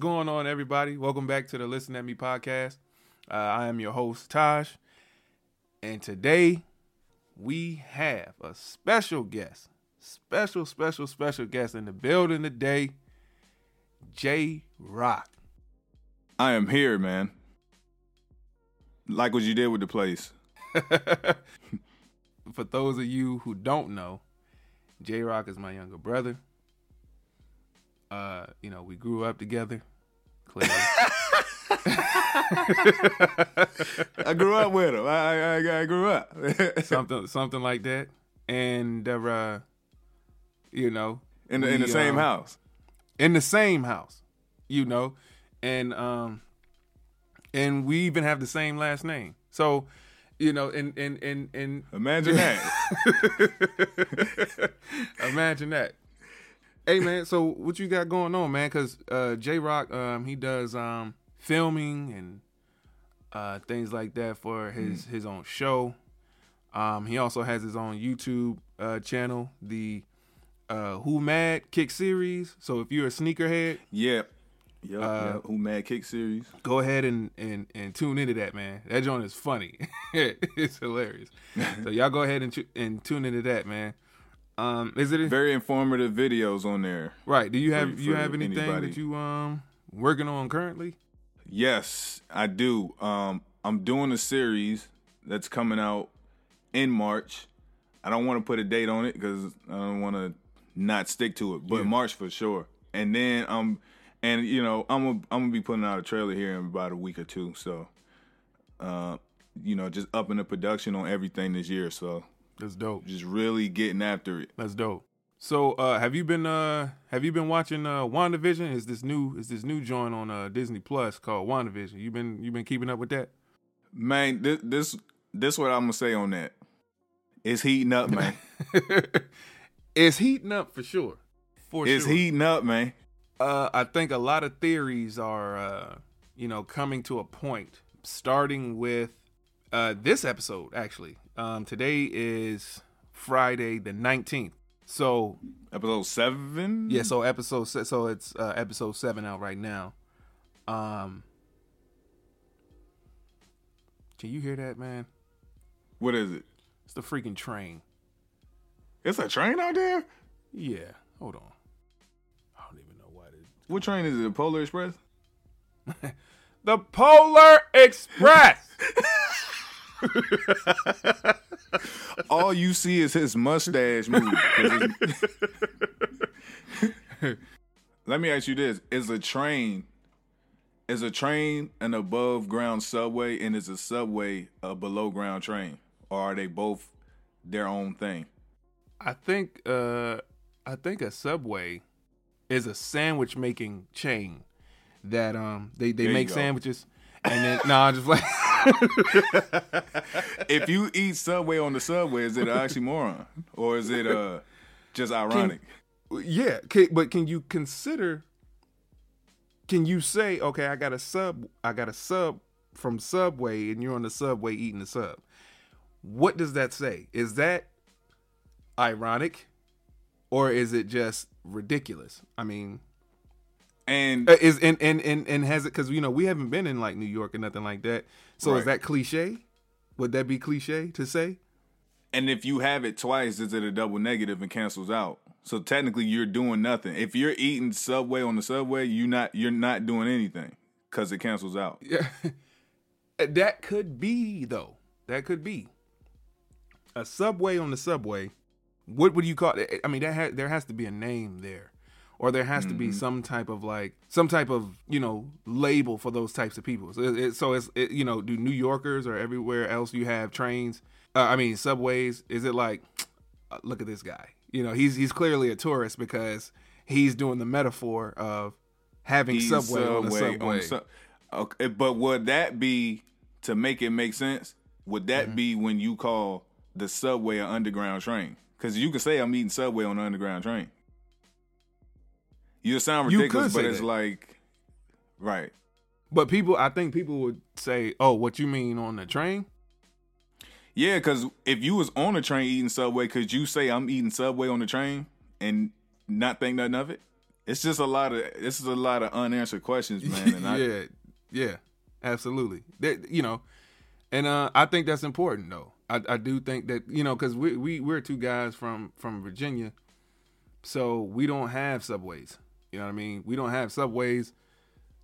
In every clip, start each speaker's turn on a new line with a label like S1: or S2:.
S1: Going on, everybody? Welcome back to the Listen at Me podcast. Uh, I am your host, Taj. And today we have a special guest, special, special, special guest in the building today, J Rock.
S2: I am here, man. Like what you did with the place.
S1: For those of you who don't know, J Rock is my younger brother. Uh, you know, we grew up together. Clearly.
S2: I grew up with him. I, I, I grew up.
S1: something something like that. And uh, you know,
S2: in the, in the same
S1: um,
S2: house.
S1: in the same house, you know, and um, and we even have the same last name. So, you know, and and and and
S2: Imagine that.
S1: imagine that. Hey man, so what you got going on, man? Because uh, J Rock, um, he does um filming and uh things like that for his his own show. Um, he also has his own YouTube uh channel, the uh Who Mad Kick series. So if you're a sneakerhead,
S2: Yep. Yep.
S1: Uh,
S2: yep. Who Mad Kick series?
S1: go ahead and and and tune into that, man. That joint is funny. it's hilarious. so y'all go ahead and and tune into that, man. Um, is it
S2: Very informative videos on there.
S1: right? Do you have
S2: for-
S1: you
S2: for
S1: have anything
S2: anybody.
S1: that you um working on currently?
S2: Yes, I do. Um, I'm doing a series that's coming out in March. I don't want to put a date on it because I don't want to not stick to it, but
S1: Yeah.
S2: March for sure. And then um, and you know I'm gonna, I'm gonna be putting out a trailer here in about a week or two. So, uh, you know, just upping the production on everything this year. So
S1: That's dope.
S2: just really getting after it.
S1: That's dope. So uh have you been uh have you been watching uh WandaVision? Is this new is this new joint on uh Disney Plus called WandaVision? You been you been keeping up with that?
S2: Man, this this this what I'm gonna say on that. It's heating up, man.
S1: it's heating up for sure. For
S2: it's
S1: sure.
S2: heating up, man.
S1: Uh, I think a lot of theories are, uh, you know, coming to a point. Starting with uh, this episode, actually. Um, today is Friday the nineteenth. So
S2: Episode seven.
S1: yeah, so episode so it's uh, episode seven out right now. Um, can you hear that, man?
S2: What is it?
S1: It's the freaking train.
S2: It's a train out there.
S1: Yeah, hold on. I don't even know why. It...
S2: What train is it? The Polar Express?
S1: The Polar Express.
S2: All you see is his mustache move. Let me ask you this: Is a train is a train an above ground subway, and is a subway a below ground train, or are they both their own thing?
S1: I think uh I think a Subway is a sandwich making chain that um they, they
S2: There
S1: make sandwiches and then no I'm just like
S2: If you eat Subway on the subway, is it an oxymoron, or is it uh just ironic?
S1: yeah can, but can you consider can you say okay I got a sub I got a sub from Subway and you're on the Subway eating the sub what does that say is that ironic or is it just ridiculous I mean
S2: and
S1: Uh, is and and and, and has it because you know we haven't been in like New York or nothing like that. So is that cliche? Would that be cliche to say?
S2: And if you have it twice, is it a double negative and cancels out? So technically, you're doing nothing. If you're eating Subway on the Subway, you not you're not doing anything because it cancels out.
S1: Yeah, that could be though. That could be a subway on the subway. What would you call it? I mean, that ha- there has to be a name there, or there has to be some type of like some type of you know label for those types of people. So, it, it- so it's it, you know, do New Yorkers or everywhere else you have trains? Uh, I mean, subways. Is it like, uh, look at this guy? You know, he's he's clearly a tourist because he's doing the metaphor of having
S2: Eating
S1: subway, on the subway.
S2: Sub- okay, but would that be to make it make sense? Would that
S1: Mm-hmm.
S2: be when you call the Subway an underground train? Because you can say I'm eating Subway on an underground train. You sound
S1: You
S2: ridiculous,
S1: could
S2: but it's
S1: that.
S2: like, right.
S1: But people, I think people would say, "Oh, what you mean on the train?"
S2: Yeah, because if you was on a train eating Subway, could you say I'm eating Subway on the train and not think nothing of it? it's just a lot of this is a lot of unanswered questions, man. And I,
S1: yeah, yeah, absolutely. That you know, and uh, I think that's important though. I, I do think that you know because we we we're two guys from from Virginia, so we don't have subways. You know what I mean? We don't have subways.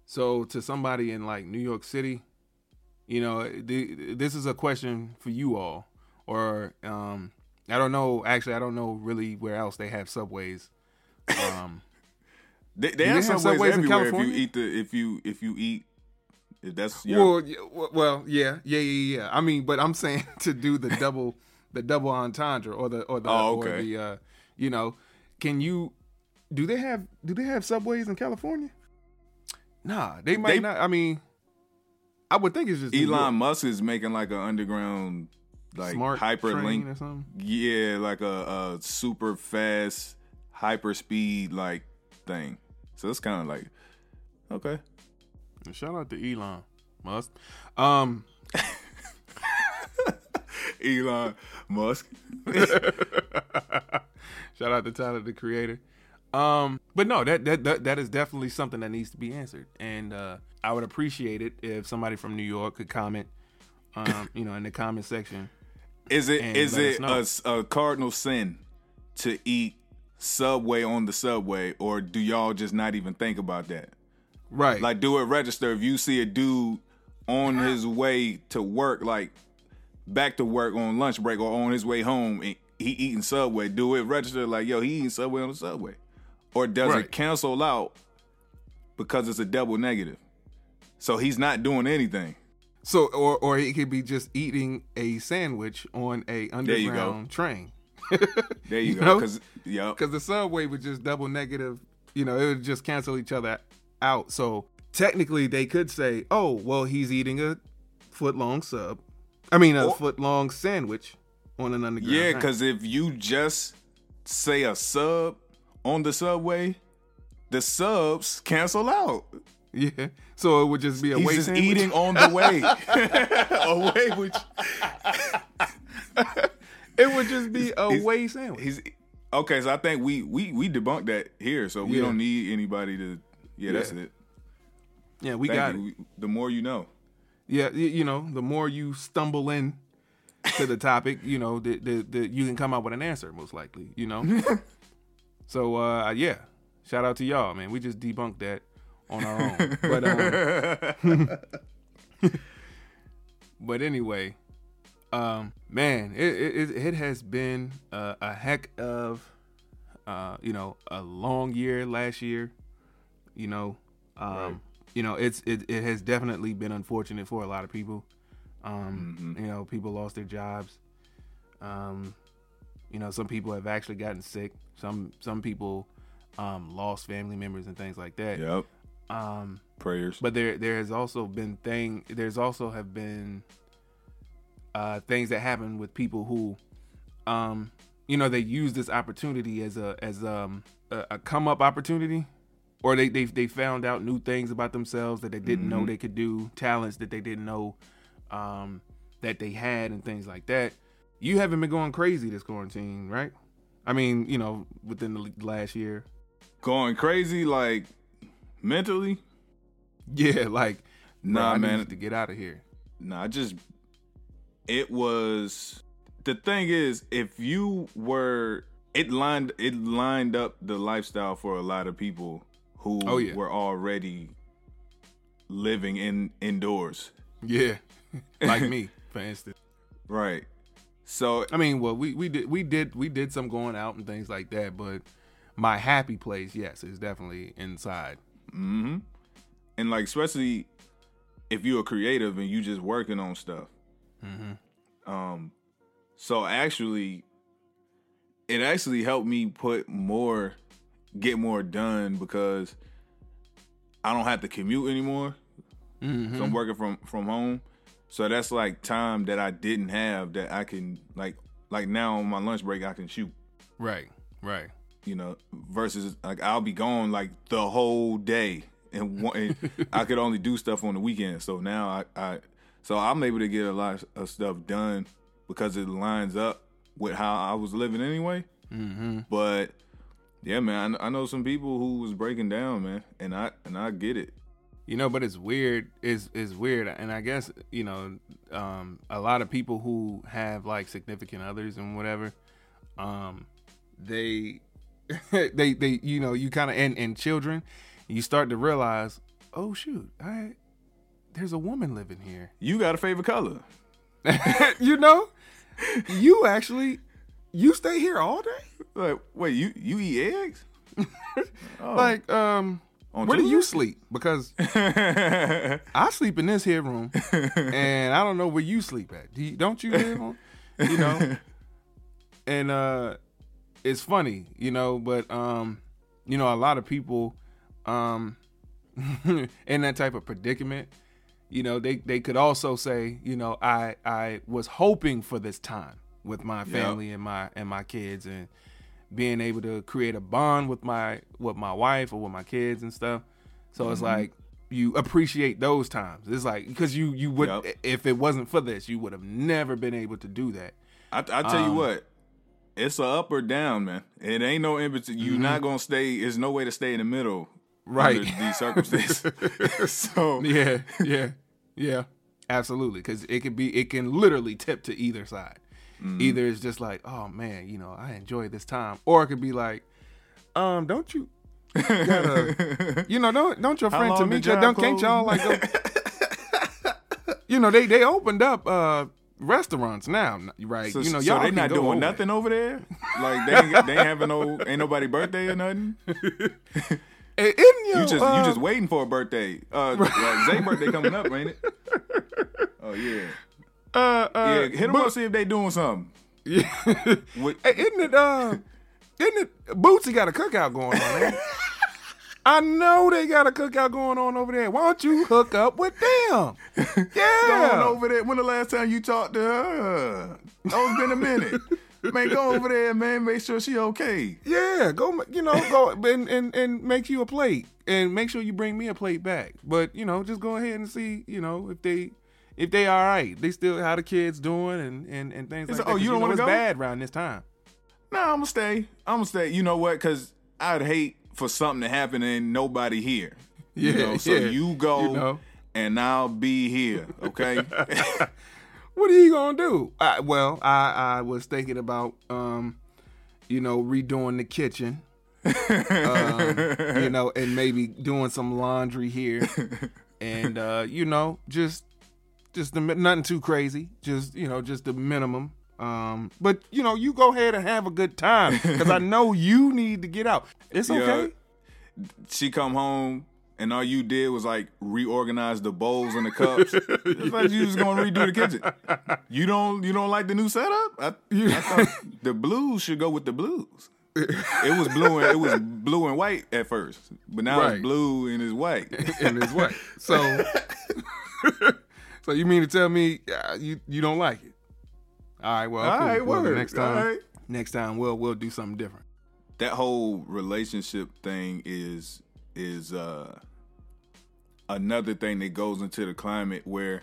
S1: So to somebody in like New York City, you know, the, this is a question for you all, or um, I don't know. Actually, I don't know really where else they have subways. Um,
S2: they, they
S1: they
S2: have
S1: have
S2: subways,
S1: Subways in
S2: everywhere if you eat the if you if you eat if that's your
S1: Well, yeah, well, yeah, yeah, yeah, yeah. I mean, but I'm saying to do the double, the double entendre, or the or the
S2: Oh,
S1: or the uh, you know, can you? Do they have do they have subways in California? Nah, they might
S2: They-
S1: not. I mean, I would think it's just
S2: Elon Musk is making like an underground like
S1: smart train
S2: hyperlink
S1: or something.
S2: Yeah, like a, a super fast hyper speed like thing. So it's kind of like okay.
S1: Shout out to Elon Musk. Um,
S2: Elon Musk.
S1: Shout out to Tyler the Creator. Um, but no, that, that that that is definitely something that needs to be answered, and uh, I would appreciate it if somebody from New York could comment, um, you know, in the comment section.
S2: Is it is it a a, cardinal sin to eat Subway on the subway, or do y'all just not even think about that?
S1: Right.
S2: Like, do it register if you see a dude on his way to work, like back to work on lunch break or on his way home, and he eating Subway. Do it register like, yo, he eating Subway on the subway, or does
S1: Right.
S2: it cancel out because it's a double negative? So he's not doing anything.
S1: so, or or he could be just eating a sandwich on a
S2: There you go.
S1: underground train.
S2: There you,
S1: You
S2: go. Because yeah,
S1: because the subway would just double negative. You know, it would just cancel each other out. So technically, they could say, "Oh, well, he's eating a foot long sub. I mean, a
S2: Or-
S1: foot long sandwich on an underground."
S2: yeah. Because if you just say a sub on the subway, the subs cancel out.
S1: yeah. So it would just be a
S2: He's
S1: way
S2: just
S1: sandwich.
S2: eating on the way. Away, which
S1: It would just be a
S2: He's-
S1: way sandwich.
S2: he's okay. So I think we we we debunked that here. So we
S1: Yeah.
S2: don't need anybody to. Yeah, that's
S1: Yeah.
S2: it.
S1: yeah, we
S2: Thank
S1: got
S2: you.
S1: it.
S2: The more you know.
S1: Yeah, you know, the more you stumble in to the topic, you know, the, the, the you can come up with an answer most likely, you know. So uh yeah, shout out to y'all, man. We just debunked that on our own. but um, but anyway, um, man, it it, it has been a, a heck of uh, you know, a long year last year. You know, um,
S2: Right.
S1: you know, it's it, it has definitely been unfortunate for a lot of people. Um,
S2: Mhm.
S1: you know, people lost their jobs. Um, you know, some people have actually gotten sick. Some some people um lost family members and things like that.
S2: Yep.
S1: Um,
S2: Prayers.
S1: but there there has also been thing there's also have been uh things that happen with people who um you know they use this opportunity as a as um a, a come up opportunity or they, they they found out new things about themselves that they didn't know
S2: Mhm.
S1: they could do talents that they didn't know um that they had and things like that you haven't been going crazy this quarantine right i mean you know within the last year
S2: Going crazy like mentally.
S1: yeah like bro,
S2: Nah,
S1: I
S2: man.
S1: to get out of here
S2: Nah, I just it was the thing is if you were it lined it lined up the lifestyle for a lot of people who
S1: Oh, yeah.
S2: were already living in indoors.
S1: Yeah, like me, for instance.
S2: Right. So
S1: I mean, well, we we did we did we did some going out and things like that, but my happy place, yes, is definitely inside.
S2: hmm And like especially if you're a creative and you just working on stuff.
S1: Mm-hmm.
S2: Um so actually it actually helped me put more get more done because I don't have to commute anymore.
S1: Mm-hmm.
S2: So I'm working from from home. So that's like time that I didn't have that I can like like now on my lunch break I can shoot.
S1: Right, right.
S2: you know, versus like I'll be gone like the whole day, and, one, and I could only do stuff on the weekend. So now I, I, so I'm able to get a lot of stuff done because it lines up with how I was living anyway.
S1: Mm-hmm.
S2: But Yeah, man. I, I know some people who was breaking down, man, and I and I get it.
S1: You know, but it's weird. Is is weird, and I guess you know, um, a lot of people who have like significant others and whatever, um, they, they, they, you know, you kind of and and children, you start to realize, oh shoot, I, there's a woman living here.
S2: You got a favorite color?
S1: you know, you actually, you stay here all day.
S2: Like, wait, you you eat eggs?
S1: oh. Like, um, On where Tuesday? do you sleep? Because I sleep in this here room, and I don't know where you sleep at. Do you, don't you live on? You know, and uh, it's funny, you know, but um, you know, a lot of people, um, in that type of predicament, you know, they they could also say, you know, I I was hoping for this time with my family yep. and my and my kids and being able to create a bond with my with my wife or with my kids and stuff. So mm-hmm. it's like you appreciate those times. It's like because you you would yep. if it wasn't for this, you would have never been able to do that.
S2: I, I tell um, you what, it's a up or down, man. It ain't no in between. You're mm-hmm. not gonna stay. There's no way to stay in the middle, right? these circumstances. so
S1: yeah, yeah, yeah, absolutely. Because it can be, it can literally tip to either side. Mm-hmm. Either it's just like, oh man, you know, I enjoy this time, or it could be like, um, don't you, gotta, you know, don't don't your friend Tamika, don't can't y'all like, go, you know, they they opened up uh restaurants now, right?
S2: So,
S1: you know,
S2: y'all they not doing nothing over there. Like they ain't, they ain't having no ain't nobody birthday or nothing. You, you just uh, you just waiting for a birthday. Uh, right. Zay birthday coming up, ain't it? Oh yeah.
S1: Uh, uh,
S2: yeah, hit them up see if they doing something.
S1: Yeah, With, hey, isn't it? Uh, isn't it? Bootsy got a cookout going on. Man. I know they got a cookout going on over there. Why don't you hook up with them? Yeah,
S2: going over there. When the last time you talked to her? Oh, it's been a minute. man, go over there, man. Make sure she okay.
S1: Yeah, go. You know, go and and and make you a plate, and make sure you bring me a plate back. But you know, just go ahead and see. You know, if they if they all right, they still how the kids doing and and, and things it's like, that. Oh, you don't want to go? bad around this time.
S2: No, I'm gonna stay. I'm gonna stay. You know what? Because I'd hate for something to happen and nobody here. Yeah. You know? So yeah. you go, you know. and I'll be here. Okay.
S1: what are you gonna do? I, well, I I was thinking about um, you know, redoing the kitchen. um, you know, and maybe doing some laundry here, and uh, you know, just just the, nothing too crazy. Just you know, just the minimum. Um, but you know, you go ahead and have a good time because I know you need to get out. It's okay.
S2: Yeah, she come home and all you did was like reorganize the bowls and the cups. it's like you was gonna redo the kitchen. You don't you don't like the new setup? I, I thought the blues should go with the blues. It was blue and it was blue and white at first, but now right. it's blue and it's white.
S1: and it's white. So so you mean to tell me uh, you you don't like it? All right, well,
S2: all right,
S1: well,
S2: word.
S1: next time, right. next time we'll we'll do something different.
S2: That whole relationship thing is is uh another thing that goes into the climate where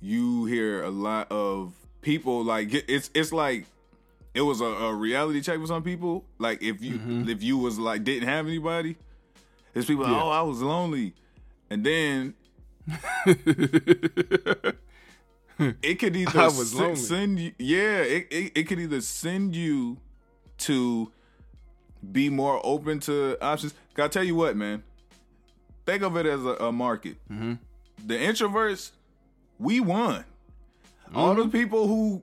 S2: you hear a lot of people like it's it's like it was a, a reality check for some people. Like if you mm-hmm. if you was like didn't have anybody, there's people yeah. like, oh I was lonely, and then it could either s- send you, yeah, it, it, it could either send you to be more open to options. Gotta tell you what, man. Think of it as a, a market. Mm-hmm. The introverts, we won. Mm-hmm. All the people who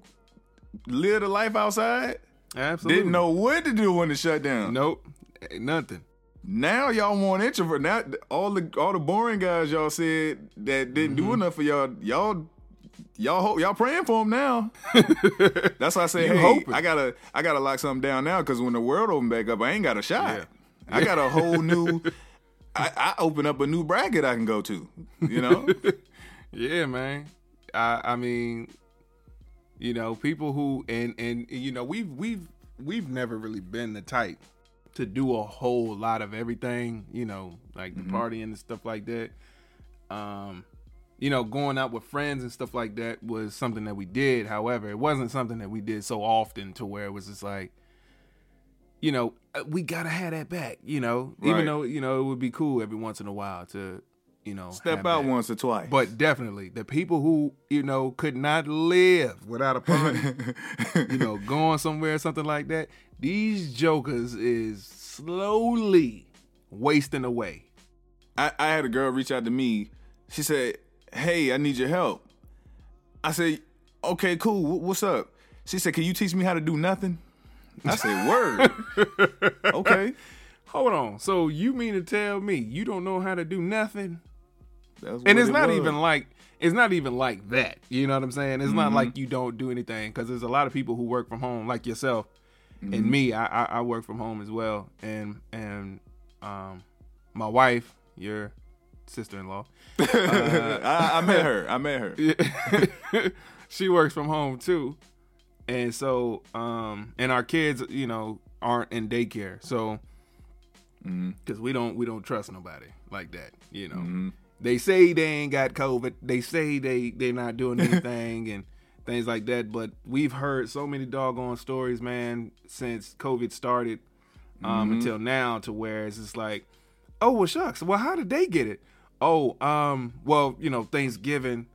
S2: lived a life outside,
S1: absolutely
S2: didn't know what to do when it shut down.
S1: Nope, nothing.
S2: Now y'all want introvert. Now all the all the boring guys y'all said that didn't mm-hmm. do enough for y'all. Y'all y'all hope y'all praying for them now. That's why I say, hey, hoping. I gotta I gotta lock something down now because when the world open back up, I ain't got a shot. Yeah. I got a whole new. I, I open up a new bracket I can go to. You know.
S1: yeah, man. I I mean, you know, people who and and you know we've we've we've never really been the type to do a whole lot of everything, you know, like the mm-hmm. partying and stuff like that. Um, you know, going out with friends and stuff like that was something that we did. However, it wasn't something that we did so often to where it was just like, you know, uh, we gotta have that back. You know, even though you know it would be cool every once in a while to, you know,
S2: Step out
S1: that.
S2: once or twice.
S1: But definitely, the people who you know could not live without a party, you know, going somewhere, or something like that. These jokers is slowly wasting away.
S2: I, I had a girl reach out to me. She said, "Hey, I need your help." I said, "Okay, cool. Wh- What's up?" She said, "Can you teach me how to do nothing?" I said, "Word." okay.
S1: Hold on. So you mean to tell me you don't know how to do nothing? And it's
S2: it
S1: not
S2: was.
S1: even like it's not even like that. You know what I'm saying? It's
S2: Mm-hmm.
S1: not like you don't do anything because there's a lot of people who work from home, like yourself
S2: Mm-hmm.
S1: and me. I, I I work from home as well, and and um my wife, your sister-in-law,
S2: I, I met her. I met her.
S1: she works from home too, and so um and our kids, you know, aren't in daycare, so because we don't we don't trust nobody like that, you know. They say they ain't got COVID. They say they they're not doing anything and things like that. But we've heard so many doggone stories, man, since COVID started um, until now, to where it's just like, oh well, shucks. Well, how did they get it? Oh, um, well, you know, Thanksgiving.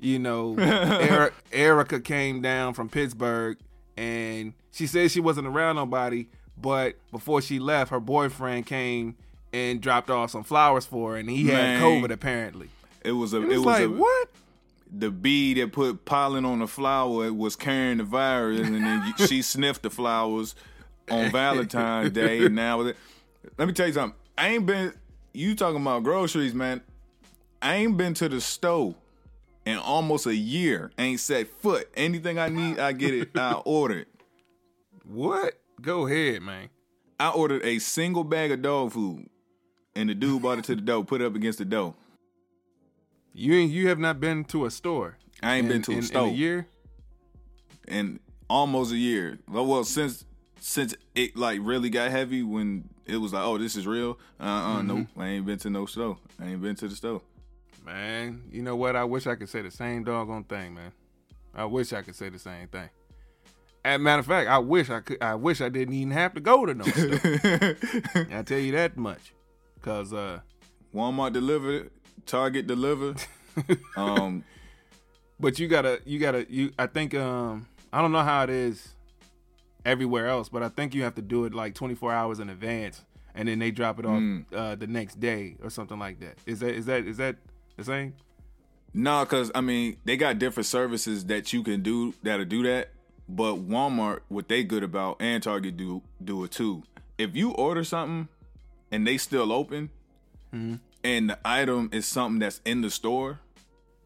S1: You know, Eric, Erica came down from Pittsburgh and she said she wasn't around nobody, but before she left, her boyfriend came and dropped off some flowers for her, and he
S2: Man.
S1: had COVID apparently.
S2: It was a.
S1: It
S2: It
S1: was
S2: was
S1: like
S2: a,
S1: what?
S2: the bee that put pollen on the flower was carrying the virus, and then she sniffed the flowers on Valentine's Day. And now, let me tell you something. I ain't been. You talking about groceries, man? I ain't been to the store in almost a year. Ain't set foot. Anything I need, I get it. I order it.
S1: What? Go ahead, man.
S2: I ordered a single bag of dog food, and the dude brought it to the door, put it up against the door.
S1: You ain't you have not been to a store.
S2: I ain't
S1: in,
S2: been to a
S1: in,
S2: store.
S1: in a year.
S2: and almost a year. Well, well, since since it like really got heavy when it was like, oh, this is real. Uh, uh
S1: Mm-hmm.
S2: nope. I ain't been to no store. I ain't been to the store.
S1: Man, you know what? I wish I could say the same doggone thing, man. I wish I could say the same thing. As a matter of fact, I wish I could. I wish I didn't even have to go to no store. I tell you that much, cause uh,
S2: Walmart delivered, Target delivered. um,
S1: but you gotta, you gotta, you. I think um, I don't know how it is everywhere else, but I think you have to do it like 24 hours in advance, and then they drop it off
S2: Mm.
S1: uh, the next day or something like that. Is that is that is that the same?
S2: no, cause I mean they got different services that you can do that'll do that. But Walmart, what they good about, and Target do do it too. If you order something and they still open,
S1: Mm-hmm.
S2: and the item is something that's in the store,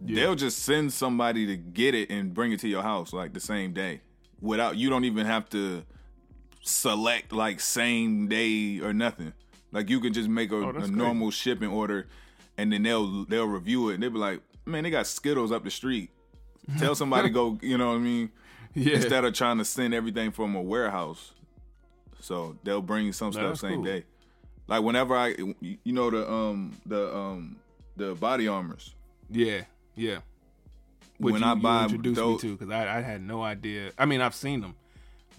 S2: they'll just send somebody to get it and bring it to your house like the same day. Without you don't even have to select like same day or nothing. Like you can just make a,
S1: Oh,
S2: a normal shipping order and then they'll they'll review it and they'll be like, Man, they got Skittles up the street. Tell somebody go, you know what I mean?
S1: Yeah.
S2: Instead of trying to send everything from a warehouse. So they'll bring you some stuff same
S1: cool.
S2: day. Like whenever I you know the um the um the body armors.
S1: Yeah, yeah. Which
S2: When
S1: you,
S2: I buy
S1: introduced
S2: those-
S1: me to, because I, I had no idea. I mean, I've seen them,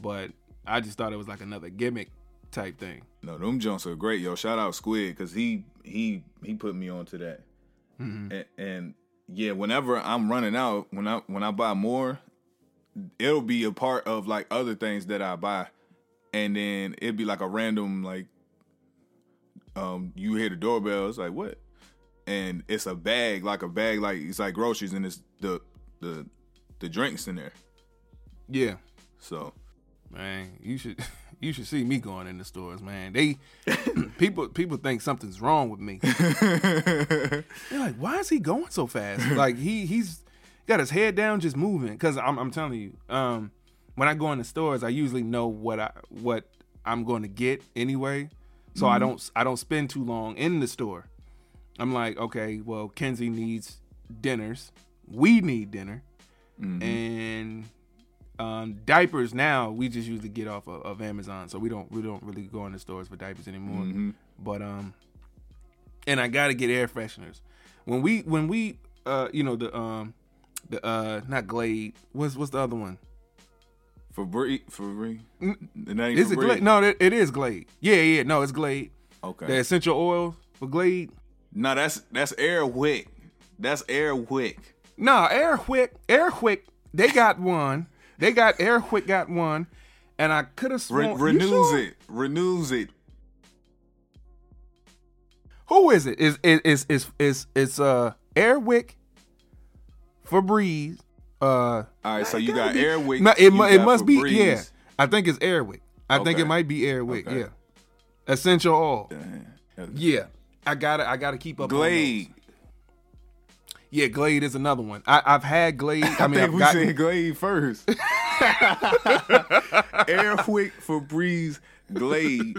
S1: but I just thought it was like another gimmick type thing.
S2: No, them jumps are great, yo. Shout out Squid because he he he put me onto that.
S1: Mm-hmm.
S2: And, and yeah, whenever I'm running out, when I when I buy more, it'll be a part of like other things that I buy, and then it'd be like a random like, um, you hear the doorbell, it's like what, and it's a bag, like a bag, like it's like groceries, and it's the the the drinks in there.
S1: Yeah,
S2: So
S1: man, you should you should see me going in the stores, man. They people people think something's wrong with me. They're like, why is he going so fast? like he he's got his head down, just moving. Because I'm I'm telling you, um, when I go in the stores, I usually know what I what I'm going to get anyway, so I don't I don't spend too long in the store. I'm like, okay, well, Kenzie needs dinners, we need dinner, and um, diapers now we just usually get off of, of Amazon, so we don't we don't really go in the stores for diapers anymore. But um, and I gotta get air fresheners. When we when we uh you know the um the uh not Glade what's what's the other one
S2: Febreze. Febreze. The name
S1: Is it Glade? No, it, it is Glade. Yeah, yeah. No, it's Glade.
S2: Okay.
S1: The essential oil for Glade.
S2: no, that's that's Airwick. That's Airwick.
S1: No, Airwick. Airwick. They got one. They got Airwick got one, and I could have
S2: Re-
S1: sworn. you
S2: renews
S1: sure?
S2: it. Renuzit.
S1: Who is it? Is is is is is it's uh Airwick, Febreze. Uh,
S2: All right, so you got
S1: be-
S2: Airwick.
S1: No, it
S2: you
S1: mu- it
S2: got
S1: must be yeah. I think it's Airwick. I think it might be Airwick.
S2: Okay.
S1: Yeah, essential oil. Yeah, I got to I got to keep up. on
S2: Glade.
S1: those. Yeah, Glade is another one. I, I've had Glade. I
S2: I,
S1: mean,
S2: think
S1: I've
S2: we
S1: gotten,
S2: said Glade first. Airwick, Febreze, Glade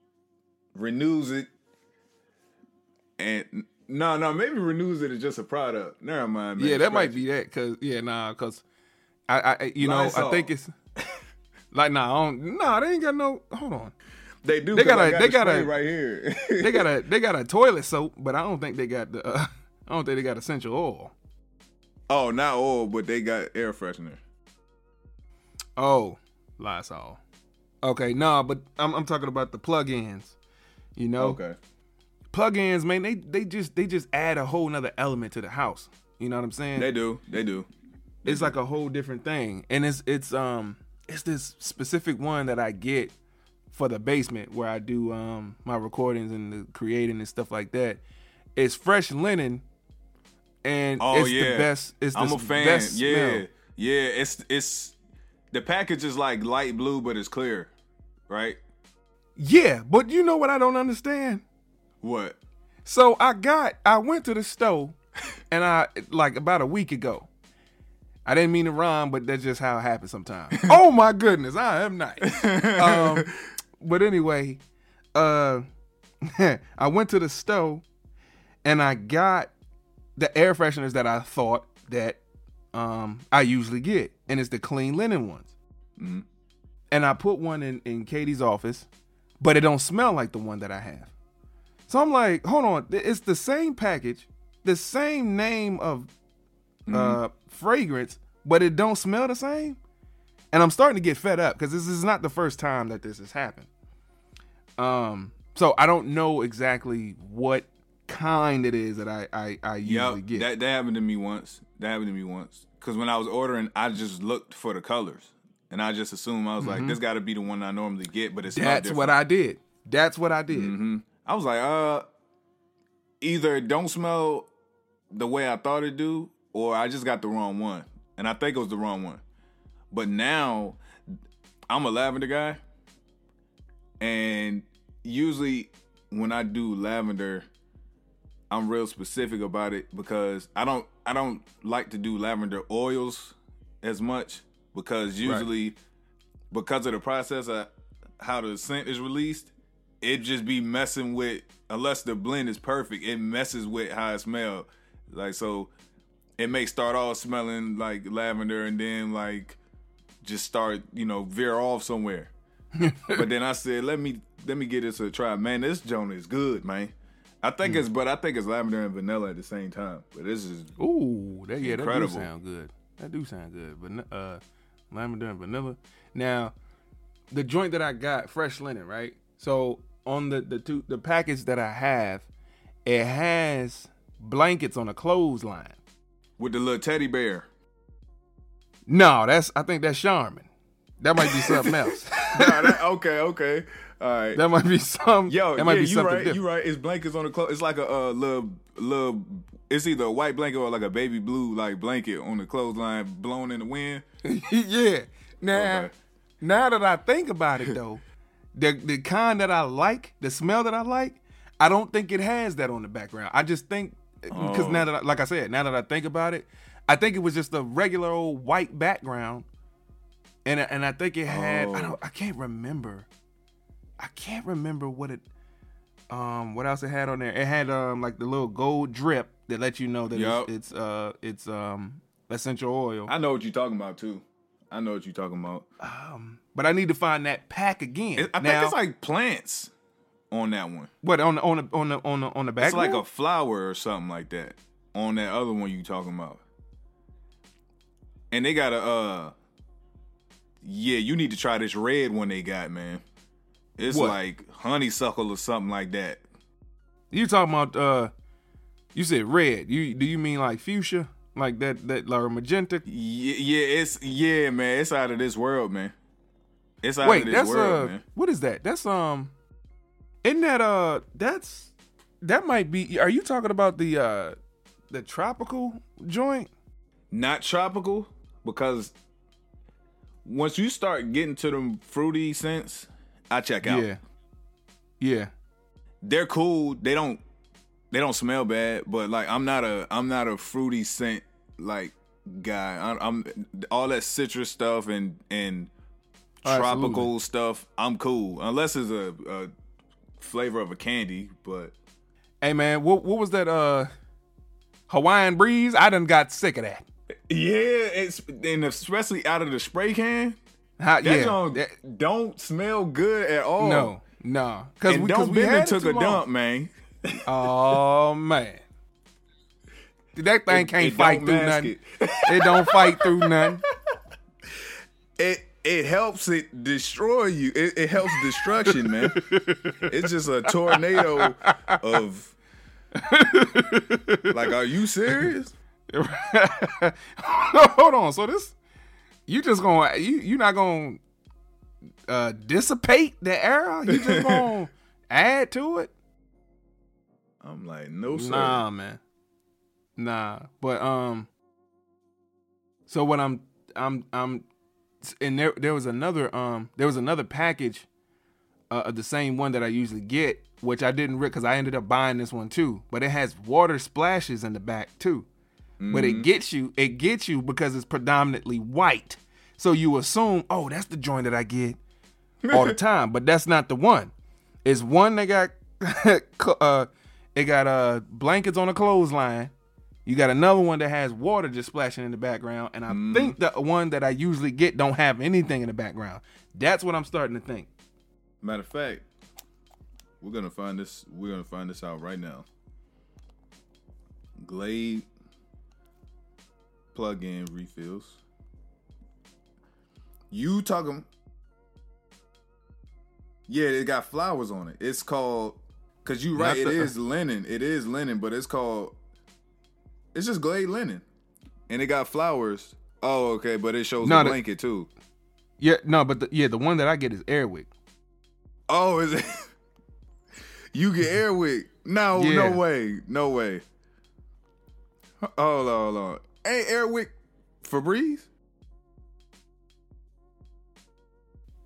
S2: Renuzit, and no, no, maybe Renuzit is just a product. Never mind. Man.
S1: yeah, that might be that. Cause yeah, nah, cause I, I you know, I think it's like nah, I don't, nah, they ain't got no. Hold on.
S2: They do.
S1: They got a.
S2: got
S1: they
S2: the
S1: got a-
S2: right here.
S1: they got a they got a toilet soap, but I don't think they got the. Uh, I don't think they got essential oil.
S2: oh, not oil, but they got air freshener.
S1: Oh, Lysol. Okay, nah, but I'm I'm talking about the plug-ins. You know,
S2: Okay.
S1: Plug-ins, man, they they just they just add a whole nother element to the house. You know what I'm saying?
S2: They do. They do.
S1: it's like a whole different thing and it's it's um it's this specific one that i get for the basement where i do um my recordings and the creating and stuff like that it's fresh linen and
S2: Oh
S1: it's
S2: yeah,
S1: the best it's the
S2: I'm a fan.
S1: best
S2: yeah,
S1: smell.
S2: yeah. It's it's the package is like light blue, but it's clear, right?
S1: yeah but you know what i don't understand
S2: What?
S1: so i got i went to the store and i like about a week ago I didn't mean to rhyme, but that's just how it happens sometimes. oh my goodness, I am nice. um, but anyway, uh, I went to the store and I got the air fresheners that I thought that um, I usually get, and it's the clean linen ones.
S2: Mhm.
S1: And I put one in in Katie's office, but it don't smell like the one that I have. So I'm like, hold on, it's the same package, the same name of uh, fragrance, but it don't smell the same. And I'm starting to get fed up because this is not the first time that this has happened. Um, so I don't know exactly what kind it is that I I, I usually
S2: Yep.
S1: get.
S2: That that happened to me once. That happened to me once. Cause when I was ordering, I just looked for the colors, and I just assumed I was like, this got to be the one I normally get, but it's not.
S1: Mm-hmm. That's what I did. That's what I did.
S2: hmm I was like, uh, either it don't smell the way I thought it do, or I just got the wrong one, and I think it was the wrong one. But now, I'm a lavender guy, and usually when I do lavender, I'm real specific about it because I don't I don't like to do lavender oils as much because usually because of the process of how the scent is released, it just be messing with unless the blend is perfect, it messes with how it smell. Like so it may start off smelling like lavender and then like just start, you know, veer off somewhere. but then I said, let me let me get this a try. Man, this Jonah is good, man. I think
S1: Mm.
S2: it's but I think it's lavender and vanilla at the same time. But this is
S1: Ooh, that yeah, that do sound good. That do sound good. But uh, lavender and vanilla. Now, the joint that I got, fresh linen, right? So on the the two the package that I have, it has blankets on a clothesline.
S2: with the little teddy bear.
S1: No, that's I think that's Charmin. That might be something else.
S2: Nah, that- okay, okay. All right.
S1: that might be some.
S2: Yo,
S1: that might
S2: yeah,
S1: be
S2: you right.
S1: different.
S2: You right. It's blankets on the clothes. It's like a uh, little, little. It's either a white blanket or like a baby blue like blanket on the clothesline, blown in the wind.
S1: yeah. Now,
S2: Okay.
S1: now that I think about it though, the the kind that I like, the smell that I like, I don't think it has that on the background. I just think because
S2: Oh.
S1: now that I, like I said, now that I think about it, I think it was just a regular old white background, and and I think it had I
S2: Oh.
S1: don't I can't remember, I can't remember what it. Um, what else it had on there? It had um like the little gold drip that let you know that
S2: Yup.
S1: it's, it's uh it's um essential oil.
S2: I know what you're talking about too. I know what you're talking about.
S1: Um, but I need to find that pack again.
S2: It- I
S1: now,
S2: think it's like plants on that one.
S1: what on the on the on the on the on the back.
S2: It's like a flower or something like that on that other one you talking about. And they got a uh Yeah, you need to try this red one they got, man. It's
S1: What?
S2: like honeysuckle or something like that.
S1: You talking about? uh You said red. You do you mean like fuchsia, like that that or magenta?
S2: Yeah, yeah, it's yeah, man. It's out of this world, man. It's out
S1: Wait,
S2: of this
S1: that's
S2: world,
S1: uh,
S2: man.
S1: what is that? That's um, isn't that uh, that's that might be. Are you talking about the uh, the tropical joint?
S2: Not tropical because once you start getting to them fruity scents, I check out.
S1: Yeah, yeah.
S2: They're cool. They don't they don't smell bad, but like I'm not a I'm not a fruity scent like guy. I, I'm all that citrus stuff and and tropical
S1: absolutely.
S2: stuff. I'm cool unless it's a, a flavor of a candy, but
S1: Hey man, what what was that uh Hawaiian breeze? I done got sick of that.
S2: yeah, it's and especially out of the spray can.
S1: How,
S2: That
S1: yeah,
S2: don't,
S1: that-
S2: don't smell good at all.
S1: no, no, because we,
S2: don't
S1: we had it
S2: took
S1: too
S2: a
S1: long.
S2: dump, man.
S1: Oh man, that thing
S2: It-
S1: can't
S2: it
S1: fight through nothing. It. don't fight through nothing.
S2: It it helps it destroy you. It, it helps destruction, man. it's just a tornado of. like, are you serious?
S1: Hold on. So this, you just gonna you you not gonna uh dissipate the air? You just gonna add to it?
S2: I'm like, no sir.
S1: Nah, man. Nah. But um so what I'm I'm I'm and there there was another um there was another package uh, of the same one that I usually get, which I didn't rip because I ended up buying this one too. But it has water splashes in the back too. But it gets you it gets you because it's predominantly white. So you assume, oh, that's the joint that I get all the time, but that's not the one. It's one that got uh it got uh blankets on a clothesline. You got another one that has water just splashing in the background, and I mm. think the one that I usually get don't have anything in the background. That's what I'm starting to think.
S2: Matter of fact, we're gonna find this. We're gonna find this out right now. Glade plug-in refills. You talking? Yeah, it got flowers on it. It's called. Cause you right, it is linen. It is linen, but it's called. It's just Glade linen, and it got flowers. Oh, okay, but it shows
S1: No,
S2: the
S1: the-
S2: blanket too.
S1: Yeah, no, but the, yeah, the one that I get is Airwick.
S2: Oh, is it? you get Airwick? No,
S1: Yeah.
S2: no way, no way. Hold on, hold on. Ain't Airwick Febreze?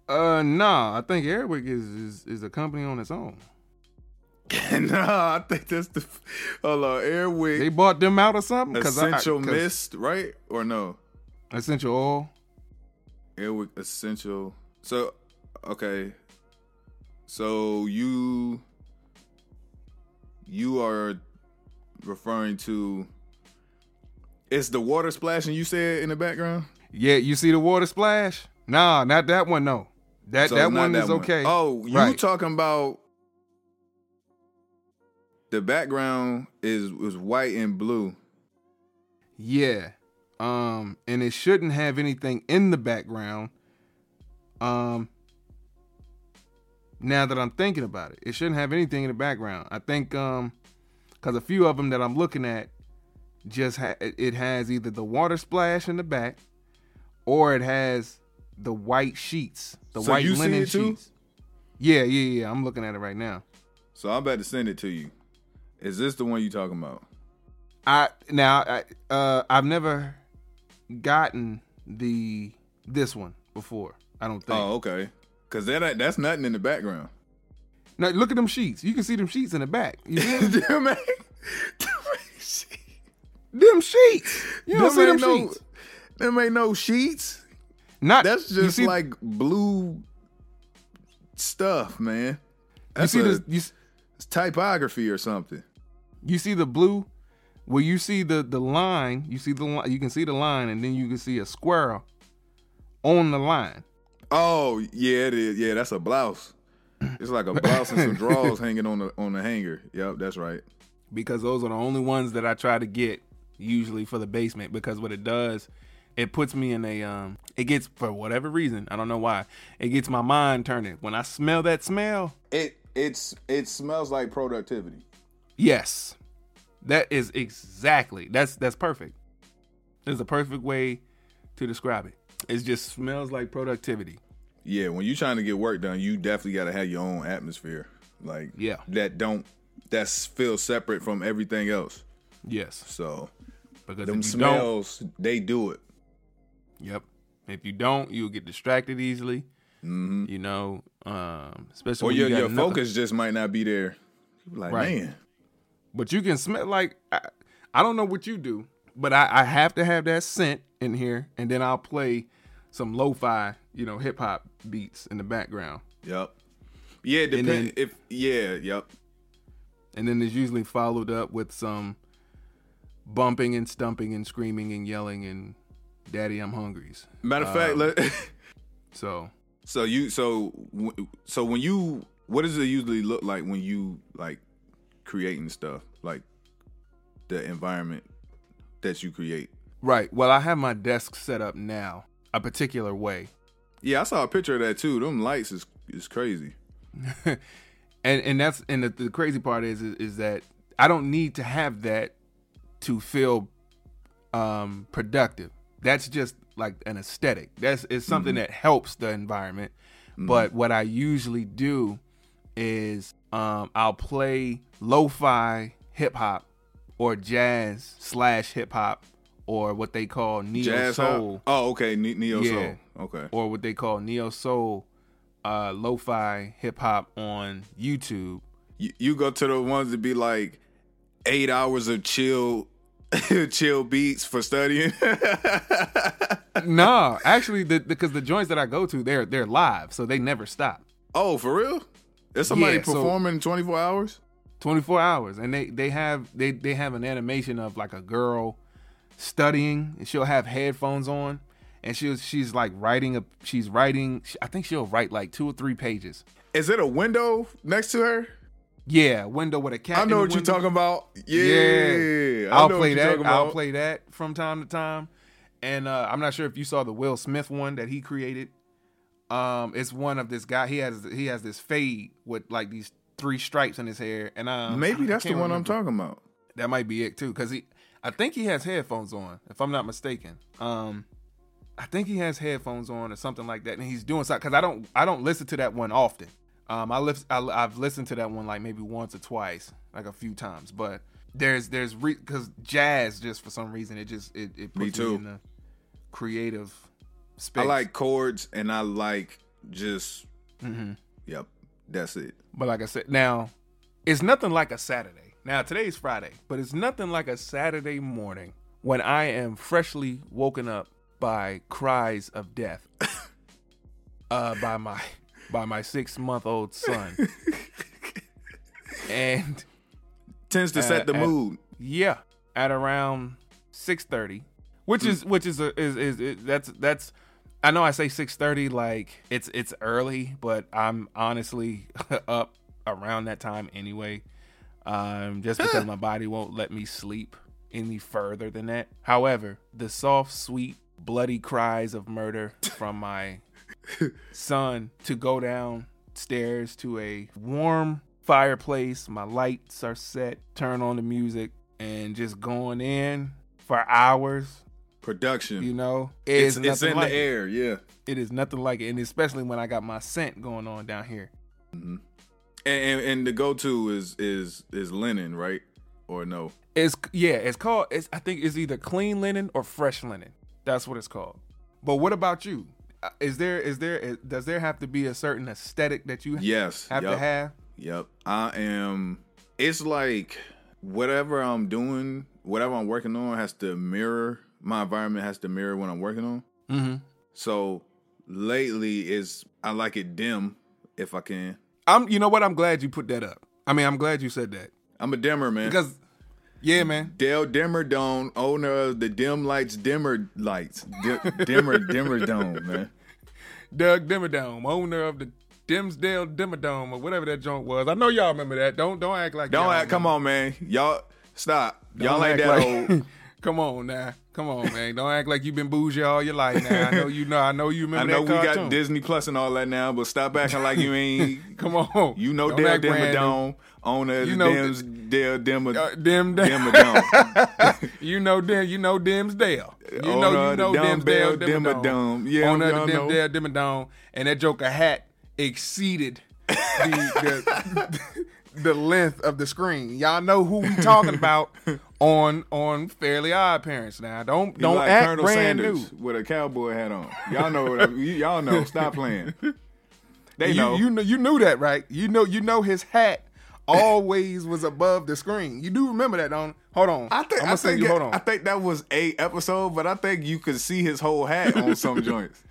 S1: Uh, nah, I think Airwick is, is is a company on its own.
S2: nah, I think that's the. Hold on, Airwick
S1: They bought them out or something? I-
S2: Essential
S1: 'cause
S2: Mist, right? Or no?
S1: Essential oil.
S2: Airwick Essential. So, okay. So you you are referring to it's the water splashing you said in the background?
S1: Yeah, you see the water splash? Nah, not that one. No, that
S2: So
S1: that one is okay.
S2: Oh, you
S1: Right.
S2: talking about the background is was white and blue.
S1: Yeah. Um, and it shouldn't have anything in the background. Um, now that I'm thinking about it, it shouldn't have anything in the background. I think um, because a few of them that I'm looking at just ha- it has either the water splash in the back, or it has the white sheets, the
S2: So
S1: white linen sheets. Yeah, yeah, yeah. I'm looking at it right now.
S2: So I'm about to send it to you. Is this the one you talking about?
S1: I now I uh I've never gotten the this one before. I don't think.
S2: Oh, okay. Cause that that's nothing in the background.
S1: Now look at them sheets. You can see them sheets in the back. You see them?
S2: Them
S1: them sheets. You don't see them
S2: no,
S1: sheets.
S2: Them ain't no sheets.
S1: Not
S2: That's just
S1: see-
S2: like blue stuff, man.
S1: you see
S2: a,
S1: this. You,
S2: it's typography or something.
S1: You see the blue. Where you see the the line, you see the line. You can see the line, and then you can see a squirrel on the line.
S2: Oh yeah, it is. Yeah, that's a blouse. It's like a blouse and some drawers hanging on the on the hanger. Yep, that's right.
S1: because those are the only ones that I try to get usually for the basement because what it does it puts me in a um it gets for whatever reason i don't know why it gets my mind turning when i smell that smell
S2: It it's it smells like productivity.
S1: Yes that is exactly that's that's perfect there's a perfect way to describe it it just smells like productivity
S2: Yeah, when you're trying to get work done, you definitely got to have your own atmosphere, like
S1: Yeah.
S2: that don't that's feel separate from everything else.
S1: yes
S2: So
S1: because
S2: them
S1: if you don't
S2: smells, they do it.
S1: yep if you don't you'll get distracted easily
S2: hmm
S1: you know um especially
S2: Or
S1: when
S2: your
S1: you got
S2: your focus just might not be there. Like,
S1: Right.
S2: man,
S1: But you can smell like I, I don't know what you do, but I, I have to have that scent in here, and then I'll play some lo-fi, you know, hip hop beats in the background,
S2: yep, yeah, depend if yeah, yep.
S1: and then it's usually followed up with some bumping and stumping and screaming and yelling and "Daddy, I'm hungry's."
S2: Matter of fact,
S1: Um,
S2: let,
S1: So
S2: so you so so when you what does it usually look like when you like creating stuff like the environment that you create?
S1: right, well, I have my desk set up now a particular way,
S2: Yeah, I saw a picture of that too. Them lights is is crazy.
S1: and and that's and the, the crazy part is, is is that I don't need to have that to feel um productive. That's just like an aesthetic. That's it's something that helps the environment. But what I usually do is um I'll play lo-fi hip hop or jazz slash hip hop or what they call neo
S2: Jazz
S1: soul
S2: Hop? Oh, okay, Ne- neo
S1: Yeah.
S2: soul. Okay.
S1: or what they call neo soul uh lo-fi hip hop on YouTube.
S2: You, you go to the ones that be like eight hours of chill, chill beats for studying.
S1: no, actually, the, because the joints that I go to, they're they're live, so they never stop.
S2: oh, for real? There's somebody
S1: Yeah,
S2: performing in 24 hours?
S1: Twenty four hours, and they they have they they have an animation of like a girl studying, and she'll have headphones on, and she'll she's like writing a she's writing. I think she'll write like two or three pages.
S2: Is it a window next to her?
S1: Yeah, window with a cat.
S2: I know what you're talking about. Yeah,
S1: Yeah, I'll play that. I'll play that from time to time. And uh, I'm not sure if you saw the Will Smith one that he created. Um, it's one of this guy. He has he has this fade with like these three stripes in his hair, and um,
S2: Maybe
S1: I
S2: that's the
S1: can't
S2: one I'm talking about.
S1: That might be it too, because he, I think he has headphones on, if I'm not mistaken. Um, I think he has headphones on or something like that, and he's doing something. Because I don't, I don't listen to that one often. Um, I listen, I, I've listened to that one like maybe once or twice, like a few times. But there's, there's because jazz just for some reason it just it, it
S2: Me
S1: puts
S2: too.
S1: me in the creative space.
S2: I like chords and I like just,
S1: Mhm.
S2: yep, that's it.
S1: But like I said, now it's nothing like a Saturday. Now today's Friday, but it's nothing like a Saturday morning when I am freshly woken up by cries of death. uh by my by my six month old son. and
S2: Tends to set the
S1: Uh, uh,
S2: mood.
S1: yeah, at around six thirty, which is which is a, is, is is that's that's. I know I say six thirty like it's it's early, but I'm honestly up around that time anyway. Um, just because my body won't let me sleep any further than that. However, the soft, sweet, bloody cries of murder from my son to go downstairs to a warm fireplace. My lights are set, turn on the music, and just going in for hours.
S2: Production.
S1: You know,
S2: it's
S1: is
S2: it's in
S1: like
S2: the
S1: it.
S2: air, yeah.
S1: It is nothing like it, and especially when I got my scent going on down here.
S2: And, and and the go to is is is linen, right? Or no?
S1: It's yeah, it's called. It's I think it's either clean linen or fresh linen. That's what it's called. But what about you? Uh, Is there is there is, does there have to be a certain aesthetic that you
S2: Yes.
S1: have
S2: yep.
S1: to have?
S2: Yep. I am it's like whatever I'm doing, whatever I'm working on has to mirror my environment has to mirror what I'm working on.
S1: Mm-hmm.
S2: So lately is I like it dim if I can.
S1: I'm. You know what? I'm glad you put that up. I mean, I'm glad you said that
S2: I'm a dimmer, man.
S1: because, yeah, man.
S2: Dale Dimmer Dome, owner of the Dim Lights Dimmer Lights. Di- dimmer Dimmer Dome, man.
S1: Doug Dimmerdome, owner of the Dimmsdale Dimmerdome or whatever that joint was. I know y'all remember that. Don't don't act like
S2: that.
S1: Don't
S2: act, come on, man. Y'all stop.
S1: Don't
S2: Y'all ain't that
S1: like-
S2: old.
S1: come on now. Come on, man. Don't act like you've been bougie all your life now. I know you know. I know you remember.
S2: I know we
S1: that
S2: got. Disney Plus and all that now, but stop acting like you ain't.
S1: Come on.
S2: You know Dale
S1: act brand new.
S2: Dimmadome, owner of
S1: You know
S2: Dems, Dale Dimma,
S1: Uh, Dim,
S2: Dimmadome.
S1: you know Dim, you know Dimmsdale. You
S2: Owner
S1: know you know Dimmsdale Dimmadome.
S2: Dimmadome. Yeah,
S1: Owner of the
S2: know.
S1: Dimmsdale Dimmadome, and that Joker hat exceeded the, the the length of the screen. Y'all know who we talking about on on Fairly Odd Parents. Now don't don't
S2: like
S1: act
S2: Colonel
S1: brand
S2: Sanders
S1: new.
S2: with a cowboy hat on. Y'all know. What I, y'all know. Stop playing. They
S1: You
S2: know.
S1: you know you knew that right? You know you know his hat always was above the screen. You do remember that, don't? Hold on.
S2: I think
S1: I'm gonna send
S2: think
S1: you. Hold on.
S2: I think that was a episode, but I think you could see his whole hat on some joints.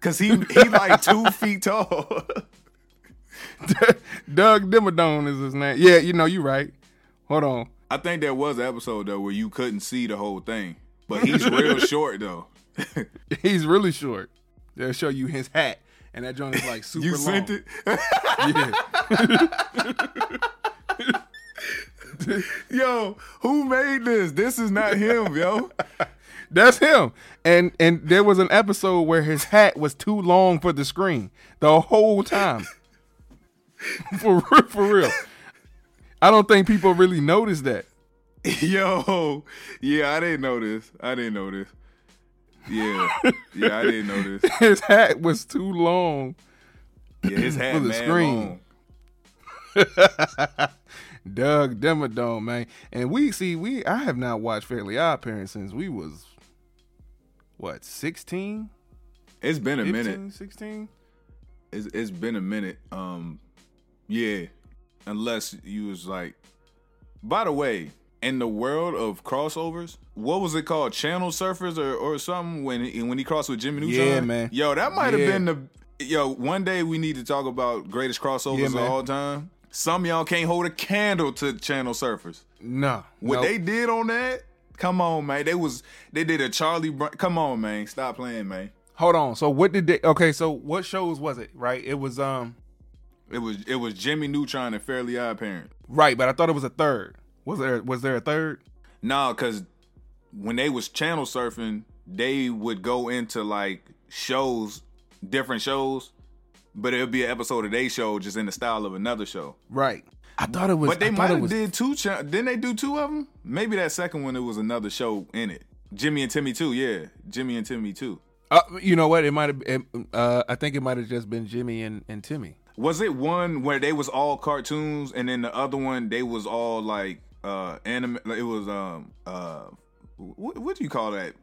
S2: Cause he he like two feet tall.
S1: Doug Dimmadome is his name. Yeah, you know you right. Hold on.
S2: I think there was an episode though where you couldn't see the whole thing, but he's real short though.
S1: He's really short. They'll show you his hat, and that joint is like super
S2: You
S1: long.
S2: sent it.
S1: Yeah.
S2: Yo, who made this? This is not him, yo.
S1: That's him. And and there was an episode where his hat was too long for the screen the whole time. for real, for real. I don't think people really noticed that.
S2: Yo, yeah, I didn't this. I didn't this. Yeah, yeah, I didn't this.
S1: His hat was too long.
S2: Yeah, his hat
S1: For the screen.
S2: long.
S1: Doug Dimmadome, man. And we see we I have not watched Fairly Odd Parents since we was what, 16?
S2: It's been a
S1: 15,
S2: minute.
S1: 16?
S2: It's, it's been a minute. Um, yeah, unless you was like. By the way, in the world of crossovers, what was it called? Channel surfers or, or something when he, when he crossed with Jimmy Neutron?
S1: Yeah, man.
S2: Yo, that might have
S1: Yeah.
S2: been the. Yo, one day we need to talk about greatest crossovers
S1: Yeah,
S2: of all time. Some of y'all can't hold a candle to Channel surfers.
S1: No.
S2: What
S1: nope.
S2: they did on that? Come on, man. They was they did a Charlie. Brown. Come on, man. Stop playing, man.
S1: Hold on. So what did they Okay, so what shows was it? Right? It was um
S2: It was it was Jimmy Neutron and Fairly Odd Parent.
S1: right, but I thought it was a third. Was there was there a third?
S2: Nah, cause when they was channel surfing, they would go into like shows, different shows, but it would be an episode of their show just in the style of another show.
S1: Right. I thought it was
S2: But they
S1: I
S2: might have
S1: was
S2: did two. Cha- didn't they do two of them? Maybe that second one it was another show in it. Jimmy and Timmy too. Yeah, Jimmy and Timmy too.
S1: uh, you know what? It might have uh I think it might have just been Jimmy and, and Timmy.
S2: Was it one where they was all cartoons and then the other one they was all like uh anime? It was um uh what, what do you call that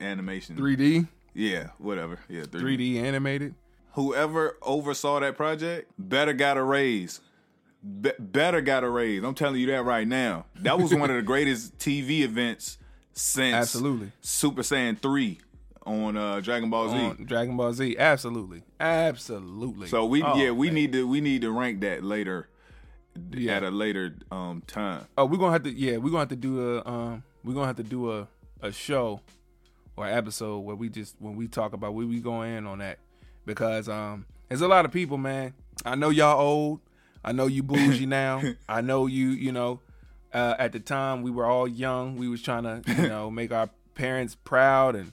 S2: animation?
S1: 3D,
S2: Yeah, whatever. Yeah, 3D.
S1: 3D animated.
S2: Whoever oversaw that project better got a raise. Be- better got a raise. I'm telling you that right now. That was one of the greatest TV events since
S1: Absolutely.
S2: Super Saiyan 3 on uh, Dragon Ball Z.
S1: On Dragon Ball Z. Absolutely. Absolutely.
S2: So we
S1: Oh,
S2: yeah, we
S1: man.
S2: need to we need to rank that later
S1: Yeah.
S2: at a later um time.
S1: Oh, we're gonna have to yeah, we're gonna have to do a um we're gonna have to do a, a show or episode where we just when we talk about where we go in on that. Because um there's a lot of people, man. I know y'all old. I know you bougie now. I know you, you know, uh, at the time we were all young. We was trying to, you know, make our parents proud and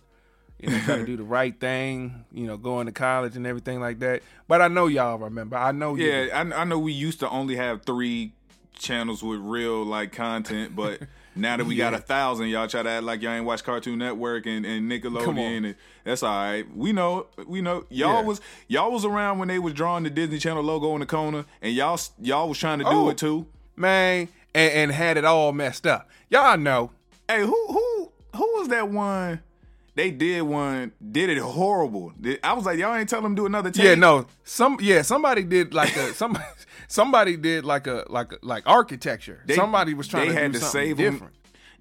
S1: you know, try to do the right thing, you know, going to college and everything like that. But I know y'all remember. I know you.
S2: Yeah, I, I know we used to only have three channels with real like content, but now that we got a thousand, y'all try to act like y'all ain't watch Cartoon Network and, and Nickelodeon. And that's all right. We know, we know. Y'all
S1: Yeah.
S2: was y'all was around when they was drawing the Disney Channel logo in the corner, and y'all y'all was trying to do
S1: Oh.
S2: it too.
S1: man, and, and had it all messed up. Y'all know.
S2: Hey, who who who was that one? They did one, did it horrible. I was like, y'all ain't tell them to do another take.
S1: Yeah, no. Some yeah, somebody did like a somebody somebody did like a like a, like architecture.
S2: They-
S1: somebody was trying
S2: they
S1: to
S2: had to save
S1: different.
S2: Them,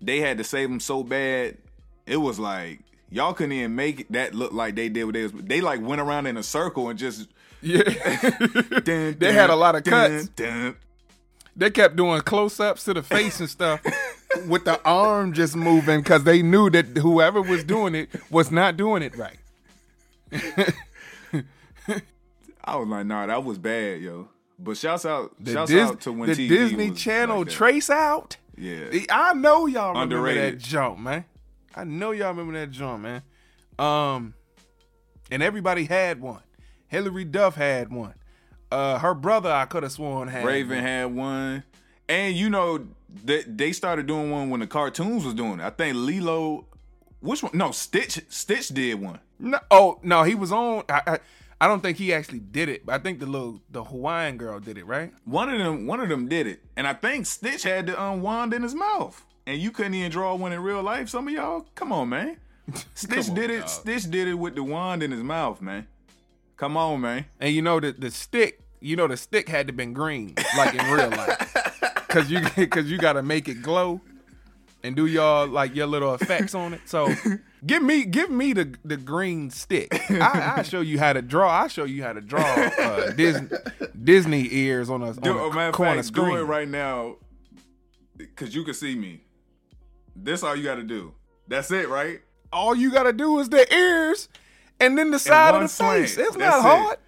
S2: they had to save them so bad. It was like y'all couldn't even make that look like they did what they was. They like went around in a circle and just.
S1: Yeah.
S2: dun,
S1: They had a lot of
S2: dun,
S1: cuts.
S2: dun.
S1: they kept doing close ups to the face and stuff with the arm just moving because they knew that whoever was doing it was not doing it right.
S2: I was like, nah, that was bad, yo. But shouts out,
S1: The,
S2: shouts
S1: Dis-
S2: out to when
S1: the
S2: TV
S1: Disney Channel
S2: like.
S1: Trace Out.
S2: Yeah,
S1: I know y'all remember
S2: Underrated.
S1: that jump, man. I know y'all remember that joint, man. Um, and everybody had one. Hilary Duff had one. Uh, her brother, I could have sworn had
S2: Raven
S1: one.
S2: had one, and you know they, they started doing one when the cartoons was doing it. I think Lilo, which one? No, Stitch. Stitch did one.
S1: No, oh no, he was on. I, I I don't think he actually did it, but I think the little the Hawaiian girl did it, right?
S2: One of them, one of them did it, and I think Stitch had the um, wand in his mouth, and you couldn't even draw one in real life. Some of y'all, come on, man. Stitch
S1: on,
S2: did it.
S1: dog.
S2: Stitch did it with the wand in his mouth, man. Come on, man.
S1: And you know the the stick, you know the stick had to been green, like in real life, cause you cause you got to make it glow, and do y'all like your little effects on it. So give me give me the the green stick. I I show you how to draw. I show you how to draw uh, Disney Disney ears on a, on
S2: Do,
S1: a
S2: a matter
S1: corner
S2: fact,
S1: screen.
S2: do it right now, cause you can see me. This all you got to do. That's it, right?
S1: All you gotta do is the ears, and then the side of the
S2: slant.
S1: face. It's
S2: That's
S1: not
S2: it.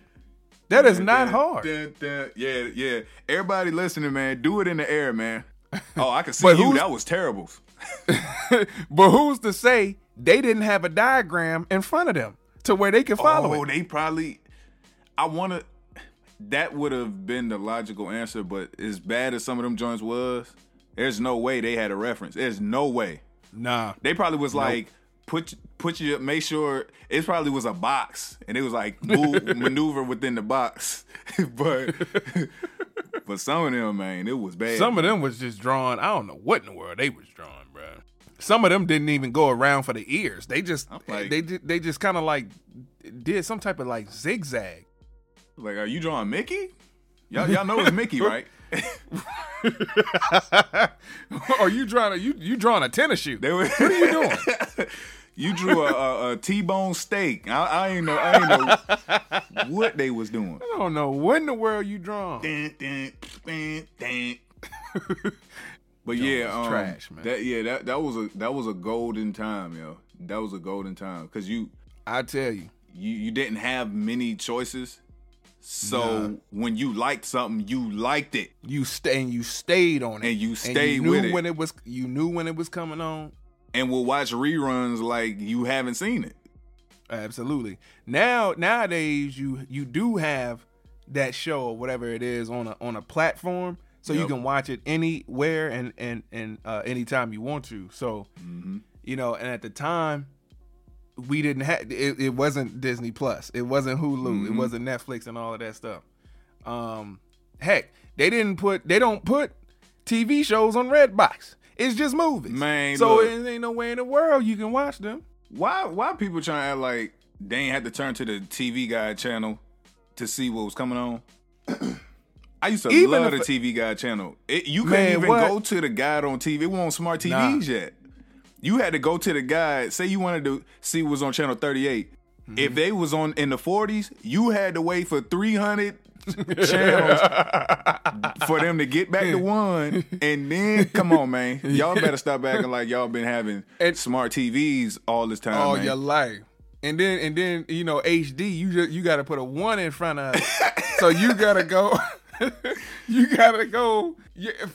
S1: That is not hard.
S2: dun, dun. Yeah, yeah. Everybody listening, man, do it in the air, man. Oh, I can see you. That was terrible.
S1: but who's to say they didn't have a diagram in front of them to where they could follow
S2: oh,
S1: it?
S2: they probably. I want to. That would have been the logical answer, but as bad as some of them joints was, there's no way they had a reference. There's no way.
S1: Nah.
S2: They probably was like put put you make sure it probably was a box and it was like move, maneuver within the box, but but some of them man it was bad.
S1: Some of them was just drawn. I don't know what in the world they was drawing, bro. Some of them didn't even go around for the ears. They just
S2: like-
S1: they they just kind of like did some type of like zigzag.
S2: like are you drawing Mickey? Y'all y'all know it's Mickey right?
S1: are you drawing a you you drawing a tennis shoe?
S2: They were,
S1: what are you doing?
S2: You drew a, a, a T-bone steak. I, I ain't know I ain't know what they was doing.
S1: I don't know what in the world you drawing.
S2: Dun, dun, dun, dun. But yeah,
S1: was
S2: um,
S1: trash, man.
S2: That yeah, that that was a that was a golden time, yo. That was a golden time because you
S1: I tell you,
S2: you you didn't have many choices. So
S1: Nah.
S2: when you liked something, you liked it.
S1: you stay and you stayed on it,
S2: And you stayed
S1: knew
S2: with it.
S1: when it was. You knew when it was coming on.
S2: And will watch reruns like you haven't seen it.
S1: Absolutely. Now nowadays you you do have that show or whatever it is on a on a platform, so you can watch it anywhere and and and uh, anytime you want to. So
S2: Mm-hmm.
S1: you know, and at the time we didn't have it, it wasn't Disney Plus, it wasn't Hulu, it
S2: Mhm.
S1: wasn't Netflix and all of that stuff. Um, heck, they didn't put they don't put TV shows on Redbox. It's just movies,
S2: Man,
S1: So
S2: look.
S1: it ain't no way in the world you can watch them.
S2: Why why people trying to act like they ain't had to turn to the TV Guide channel to see what was coming on? I used to
S1: Even
S2: love the TV Guide channel. It, you couldn't even
S1: what?
S2: go to the guide on TV. It wasn't on smart TVs
S1: Nah.
S2: yet. You had to go to the guide. Say you wanted to see what was on channel 38.
S1: Mm-hmm.
S2: If they was on in the 40s, you had to wait for 300 channels for them to get back to one. And then, come on, man. Y'all better stop acting like y'all been having
S1: And-
S2: smart TVs all this time,
S1: all
S2: man.
S1: your life. And then and then you know HD, you just you got to put a one in front of, it. so you gotta go, you gotta go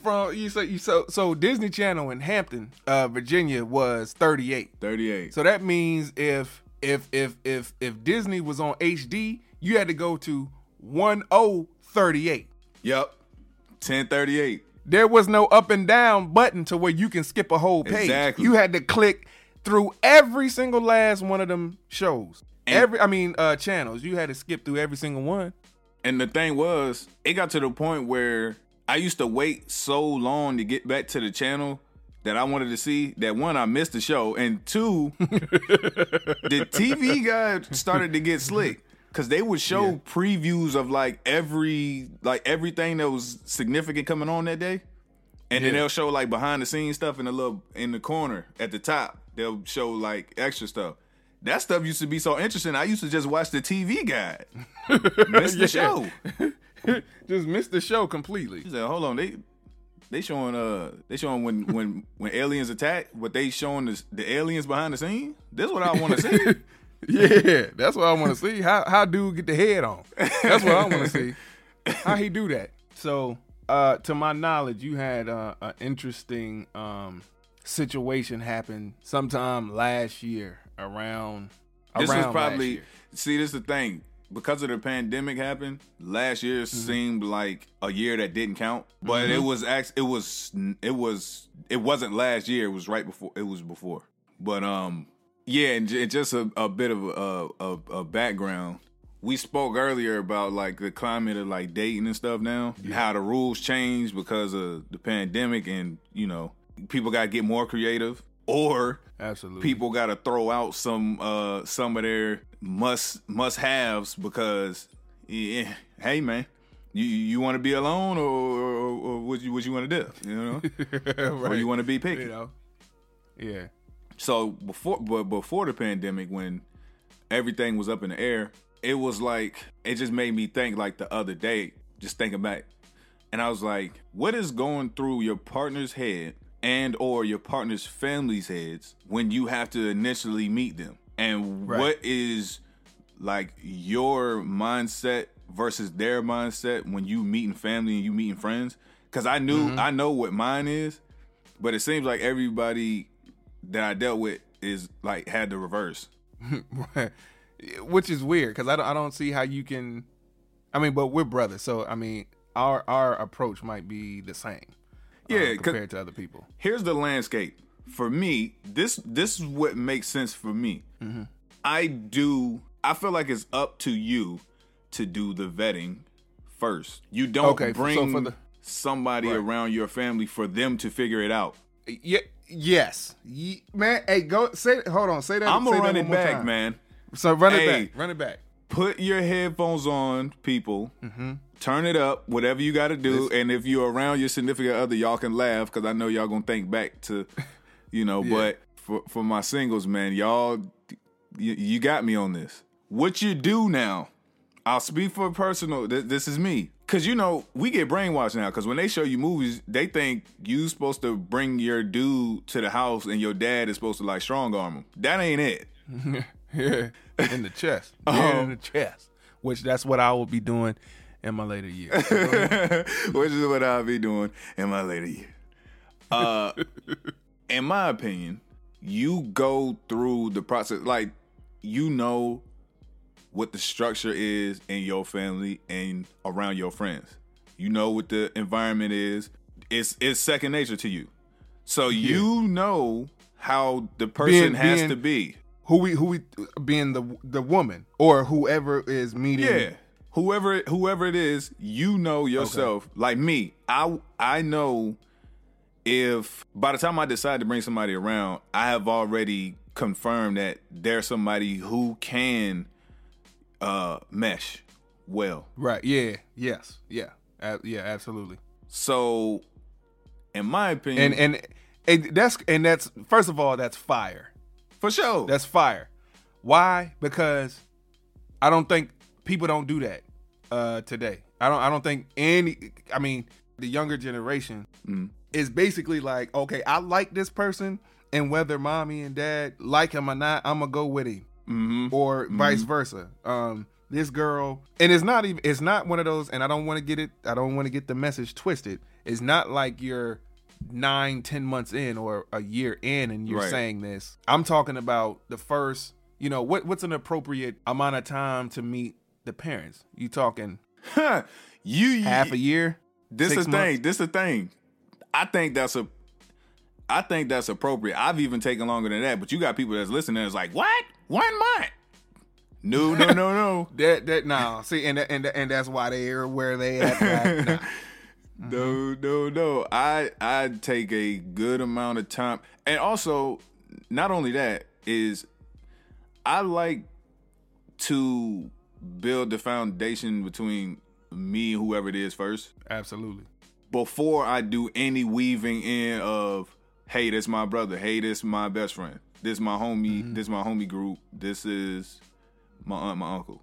S1: from you say you so so Disney Channel in Hampton, uh, Virginia was thirty eight.
S2: 38.
S1: So that means if if if if if Disney was on HD, you had to go to one oh thirty eight.
S2: Yep. 1038.
S1: There was no up and down button to where you can skip a whole page.
S2: Exactly.
S1: You had to click through every single last one of them shows.
S2: And-
S1: every I mean uh channels. You had to skip through every single one.
S2: And the thing was, it got to the point where I used to wait so long to get back to the channel that I wanted to see that one, I missed the show. And two, the TV guy started to get slick. Cause they would show previews of like every like everything that was significant coming on that day. And then they'll show like behind the scenes stuff in the little in the corner at the top. They'll show like extra stuff. That stuff used to be so interesting. I used to just watch the TV guide. Miss the show.
S1: Just miss the show completely.
S2: He said, "Hold on, they they showing uh they showing when when when aliens attack, but they showing the, the aliens behind the scene. This is what I want to see.
S1: Yeah, that's what I want to see. How how dude get the head on? That's what I want to see. How he do that? So, uh, to my knowledge, you had uh, an interesting um, situation happen sometime last year around.
S2: This
S1: around
S2: was
S1: last
S2: probably
S1: year.
S2: see. This is the thing because of the pandemic happened last year.
S1: Mm-hmm.
S2: Seemed like a year that didn't count, but it was act. It was. It was. It wasn't last year. It was right before. It was before. But um, yeah, and j- just a, a bit of a, a, a background. We spoke earlier about like the climate of like dating and stuff now, and how the rules changed because of the pandemic, and you know people got to get more creative, or
S1: absolutely
S2: people got to throw out some uh some of their must must haves because yeah, hey man, you you want to be alone or, or, or what you what you want to do, you know, or you want to be picky.
S1: you know. Yeah.
S2: So before but before the pandemic when everything was up in the air, it was like it just made me think like the other day, just thinking back. And I was like, what is going through your partner's head and or your partner's family's heads when you have to initially meet them? And
S1: Right.
S2: what is like your mindset versus their mindset when you meeting family and you meeting friends? Cause I knew mm-hmm. I know what mine is, but it seems like everybody that I dealt with is like had the reverse.
S1: Which is weird because I don't, I don't see how you can. I mean, but we're brothers, so I mean, our our approach might be the same. uh, compared to other people.
S2: Here's the landscape for me. This this is what makes sense for me.
S1: Mm-hmm.
S2: I do. I feel like it's up to you to do the vetting first. You don't
S1: Okay, so
S2: bring
S1: for the-
S2: somebody
S1: Right.
S2: around your family for them to figure it out.
S1: Yeah. Yes. Ye- man. Hey, go say. Hold on. Say that.
S2: I'm
S1: say
S2: gonna
S1: that
S2: run
S1: one
S2: it
S1: more
S2: back,
S1: time.
S2: man.
S1: So run
S2: Hey.
S1: it back. Run it back.
S2: Put your headphones on, people.
S1: Mm-hmm.
S2: Turn it up, whatever you got to do. And if you're around your significant other, y'all can laugh because I know y'all gonna think back to, you know. But for for my singles, man, y'all, you, you got me on this. What you do now? I'll speak for personal. This, this is me. Cause you know we get brainwashed now. Cause when they show you movies, they think you supposed to bring your dude to the house and your dad is supposed to like strong arm him. That ain't it.
S1: Yeah. In the chest. Yeah, in the chest. Which that's what I will be doing in my later years.
S2: which is what I'll be doing in my later years. Uh, in my opinion, you go through the process like you know what the structure is in your family and around your friends. You know what the environment is. It's it's second nature to you. So you know how the person
S1: Being-
S2: has
S1: being-
S2: to be.
S1: who we who we being the the woman or whoever is meeting.
S2: Yeah. Whoever whoever it is, you know yourself. Like me, I I know if by the time I decide to bring somebody around, I have already confirmed that there's somebody who can uh mesh well.
S1: Right. Yeah. Yes. Yeah. Uh, yeah. Absolutely.
S2: So in my opinion,
S1: And and and that's and that's first of all that's fire.
S2: for sure.
S1: That's fire. Why? Because I don't think people don't do that uh, today. I don't. I don't think any. I mean, the younger generation is basically like, okay, I like this person, and whether mommy and dad like him or not, I'm gonna go with him,
S2: Mhm.
S1: or vice versa. Um, this girl, and it's not even. It's not one of those. And I don't want to get it. I don't want to get the message twisted. It's not like you're nine, ten months in or a year in, and you're
S2: Right.
S1: saying this. I'm talking about the first. You know what? What's an appropriate amount of time to meet the parents? You talking
S2: you
S1: half a year?
S2: This is the thing. This is the thing. I think that's a. I think that's appropriate. I've even taken longer than that, but you got people that's listening. That's like, what? One month? No, no, no, no,
S1: That that no. See, and and and that's why they're where they at. right now.
S2: no, no, no. I I take a good amount of time, and also, not only that is, I like to build the foundation between me and whoever it is first.
S1: Absolutely.
S2: before I do any weaving in of, hey, that's my brother, hey, that's my best friend, this my homie, mm-hmm. this my homie group, this is my aunt, my uncle.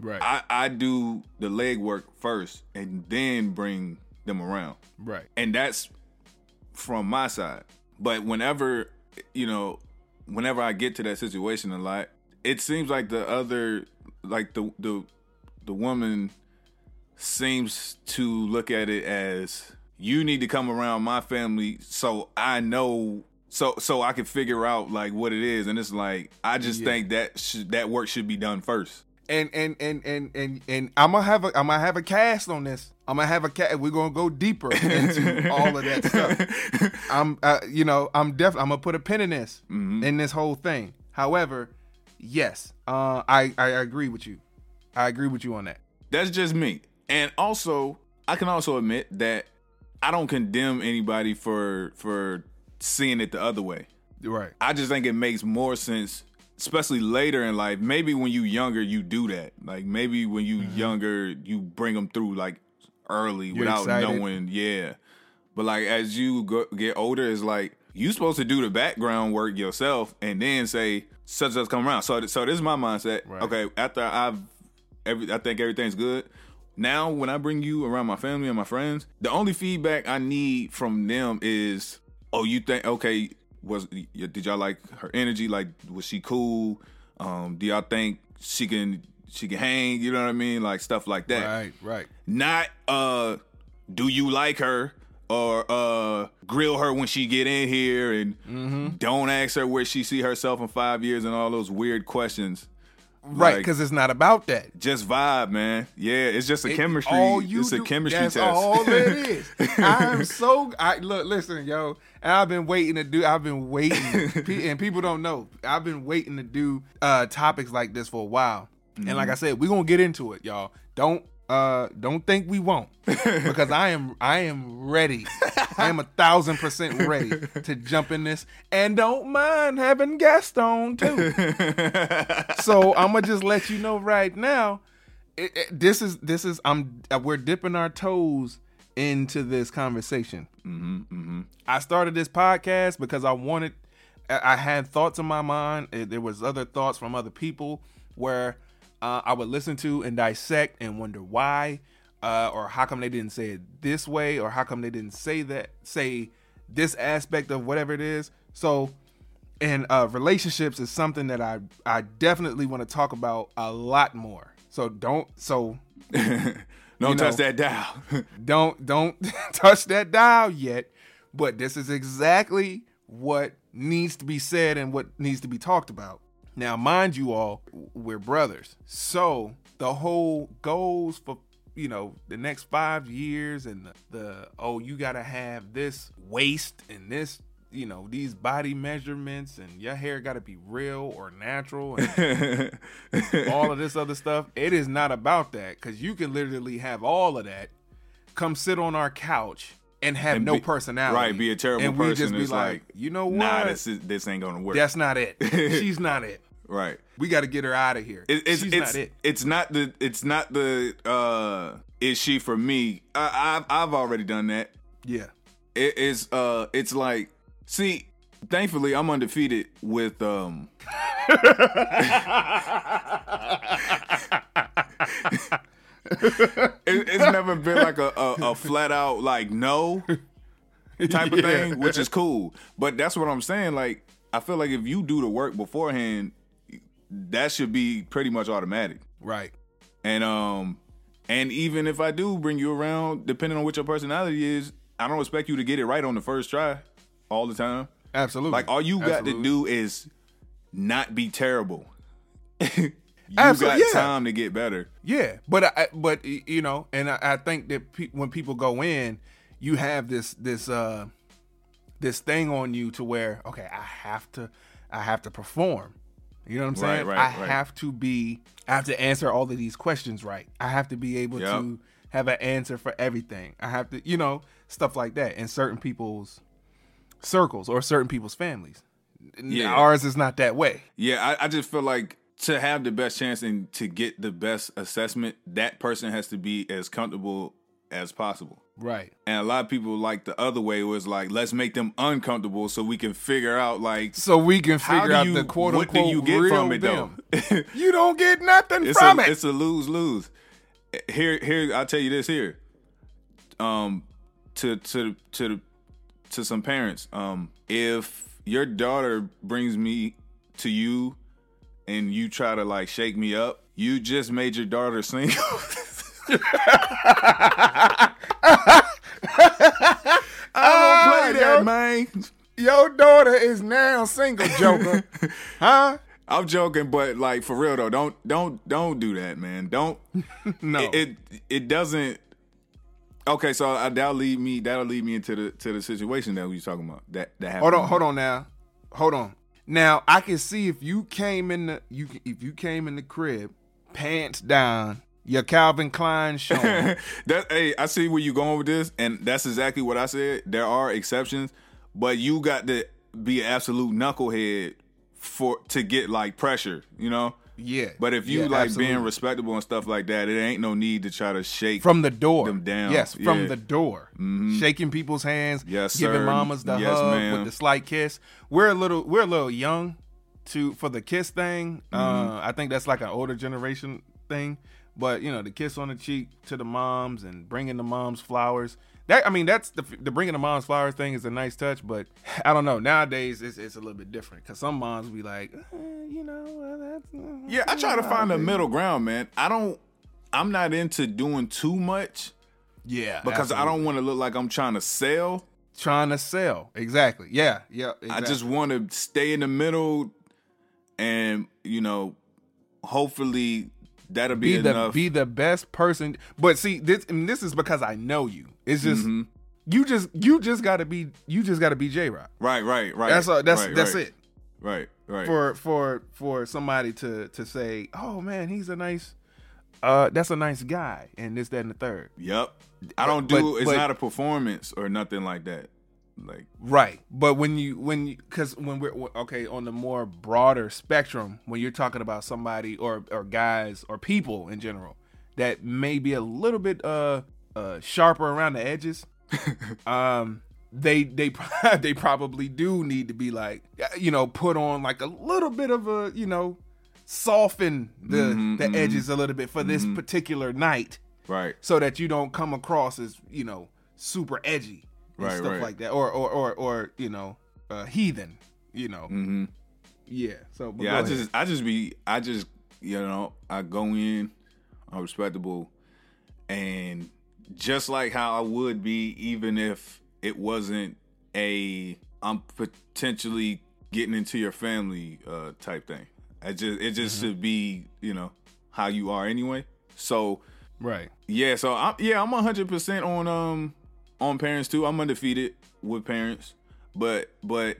S1: Right.
S2: I, I do the legwork first and then bring them around.
S1: right.
S2: And that's from my side. But whenever, you know, whenever I get to that situation a lot, it seems like the other like the the the woman seems to look at it as you need to come around my family so I know so so I can figure out like what it is and it's like I just
S1: Yeah.
S2: think that should, that work should be done first.
S1: and and and and and and I'm gonna have a I'm gonna have a cast on this. I'm gonna have a cast. We're gonna go deeper into all of that stuff. I'm, uh, you know, I'm definitely I'm gonna put a pin in this in this whole thing. However, yes, uh, I I agree with you. I agree with you on that.
S2: That's just me. And also, I can also admit that I don't condemn anybody for for seeing it the other way.
S1: Right.
S2: I just think it makes more sense, especially later in life. Maybe when you younger, you do that. Like maybe when you mm-hmm. younger, you bring them through like early without
S1: excited.
S2: knowing. Yeah, but like as you go, get older, it's like you supposed to do the background work yourself and then say such as come around. So so this is my mindset.
S1: Right.
S2: Okay, after I've every I think everything's good. Now when I bring you around my family and my friends, the only feedback I need from them is, oh, you think okay, was did y'all like her energy? Like was she cool? Um, do y'all think she can she can hang? You know what I mean? Like stuff like that
S1: Right. Right.
S2: not uh do you like her or uh grill her when she get in here and don't ask her where she see herself in five years and all those weird questions
S1: Right.
S2: Like,
S1: Because it's not about that.
S2: just vibe man yeah it's just a
S1: It-
S2: chemistry
S1: all you
S2: it's a
S1: do-
S2: chemistry
S1: that's
S2: test
S1: all it is. I'm so I look, listen, yo. And I've been waiting to do. I've been waiting, and people don't know. I've been waiting to do uh topics like this for a while. And
S2: Mm-hmm.
S1: like I said, we're gonna get into it, y'all. Don't uh don't think we won't, because I am I am ready. I am a thousand percent ready to jump in this, and don't mind having guests on too. so I'm gonna just let you know right now. It, it- this is this is I'm uh, we're dipping our toes into this conversation.
S2: Mm-hmm,
S1: I started this podcast because I wanted. I had thoughts in my mind. There was other thoughts from other people where uh, I would listen to and dissect and wonder why, uh, or how come they didn't say it this way, or how come they didn't say that say this aspect of whatever it is. So and uh, relationships is something that I I definitely want to talk about a lot more. So don't so
S2: don't
S1: You
S2: touch
S1: know.
S2: that dial
S1: don't don't touch that dial yet. But this is exactly what needs to be said and what needs to be talked about. Now, mind you all, we're brothers. So the whole goals for you know the next five years and the, the oh you gotta have this waist and this you know these body measurements and your hair gotta be real or natural and all of this other stuff. It is not about that because you can literally have all of that, come sit on our couch and have
S2: And
S1: no
S2: be-
S1: personality.
S2: right, be a terrible person.
S1: and we just be like,
S2: like,
S1: you know what?
S2: nah this is this ain't gonna work
S1: That's not it. She's not it.
S2: Right
S1: We got to get her out of here.
S2: It, it's
S1: She's
S2: it's
S1: not it.
S2: it's not the it's not the uh is she for me? I, I've I've already done that.
S1: Yeah.
S2: It is uh it's like see, thankfully I'm undefeated with um it, it's never been like a, a, a flat out like no type of
S1: Yeah.
S2: thing, which is cool. But that's what I'm saying. Like, I feel like if you do the work beforehand, that should be pretty much automatic.
S1: Right.
S2: And um, and even if I do bring you around, depending on what your personality is, I don't expect you to get it right on the first try all the time.
S1: Absolutely.
S2: Like all you got to do is not be terrible. you
S1: Absolutely,
S2: got
S1: yeah.
S2: time to get better.
S1: Yeah, but I, but you know, and I, I think that pe- when people go in, you have this this uh this thing on you to where okay, I have to I have to perform. You know what I'm saying?
S2: Right, right,
S1: I
S2: right.
S1: have to be I have to answer all of these questions right. I have to be able
S2: Yep.
S1: to have an answer for everything. I have to, you know, stuff like that in certain people's circles or certain people's families.
S2: Yeah.
S1: Ours is not that way.
S2: Yeah, I, I just feel like to have the best chance and to get the best assessment, that person has to be as comfortable as possible.
S1: Right.
S2: And a lot of people like the other way was like, let's make them uncomfortable so we can figure out like
S1: So we can figure out
S2: you
S1: the quote
S2: what
S1: unquote
S2: do you get from it though?
S1: them. You don't get nothing
S2: it's
S1: from
S2: a
S1: it.
S2: it's a lose lose. Here here I'll tell you this here. Um to to to to some parents, um if your daughter brings me to you and you try to like shake me up, you just made your daughter single.
S1: I
S2: don't ah, play that, man.
S1: Your daughter is now single, Joker. huh?
S2: I'm joking, but like for real though, don't don't don't do that, man. Don't.
S1: no,
S2: it, it, it doesn't. Okay, so I, that'll lead me that'll lead me into the to the situation that we were talking about that that happened.
S1: Hold on, hold on now, hold on. Now I can see if you came in the you if you came in the crib, pants down, your Calvin Klein showing.
S2: that hey, I see where you're going with this, and that's exactly what I said. There are exceptions, but you got to be an absolute knucklehead for to get like pressure, you know.
S1: yeah.
S2: But if you
S1: Yeah,
S2: like
S1: absolutely.
S2: being respectable and stuff like that, it ain't no need to try to shake
S1: from the door,
S2: them down.
S1: Yes, from
S2: Yeah.
S1: the door, shaking people's hands,
S2: Yes,
S1: giving
S2: sir.
S1: mamas the
S2: Yes,
S1: hug
S2: ma'am.
S1: with the slight kiss. We're a little, we're a little young to for the kiss thing.
S2: Mm-hmm.
S1: Uh, I think that's like an older generation thing. But you know, the kiss on the cheek to the moms and bringing the moms flowers. That I mean, that's the the bringing the moms flowers thing is a nice touch. But I don't know. Nowadays, it's, it's a little bit different because some moms be like, eh, you know, uh,
S2: Yeah, I try to find a middle ground, man. I don't. I'm not into doing too much
S1: yeah,
S2: because I don't want to look like I'm trying to sell.
S1: trying to sell exactly. Yeah, yeah.
S2: I just want to stay in the middle, and you know, hopefully that'll be,
S1: be the
S2: enough.
S1: be the best person. But see, this and this is because I know you. It's just
S2: Mm-hmm.
S1: you just you just got to be you just got to be J Rock.
S2: right, right, right.
S1: That's all, that's
S2: right,
S1: that's
S2: right,
S1: it
S2: Right, right.
S1: for for for somebody to to say, oh man, he's a nice. Uh, that's a nice guy, and this, that, and the third.
S2: yep. I don't do.
S1: But-
S2: it's
S1: but-
S2: not a performance or nothing like that. Like
S1: Right, but when you when you because when we're okay on the more broader spectrum, when you're talking about somebody or or guys or people in general that may be a little bit uh uh sharper around the edges, um, they they they probably do need to be like you know put on like a little bit of a you know soften the
S2: Mhm,
S1: the
S2: mhm.
S1: edges a little bit for this particular night
S2: right,
S1: so that you don't come across as you know super edgy and
S2: Right,
S1: stuff
S2: right.
S1: like that, or or or or you know uh, heathen, you know.
S2: hmm
S1: Yeah. So but
S2: Yeah, I
S1: ahead.
S2: just, I just be, I just, you know, I go in, I'm respectable, and just like how I would be, even if it wasn't a, I'm potentially getting into your family uh, type thing. I just, it just
S1: Mm-hmm.
S2: should be, you know, how you are anyway. So
S1: right.
S2: yeah, so I'm, yeah, I'm 100 percent on um on parents too. I'm undefeated with parents, but but.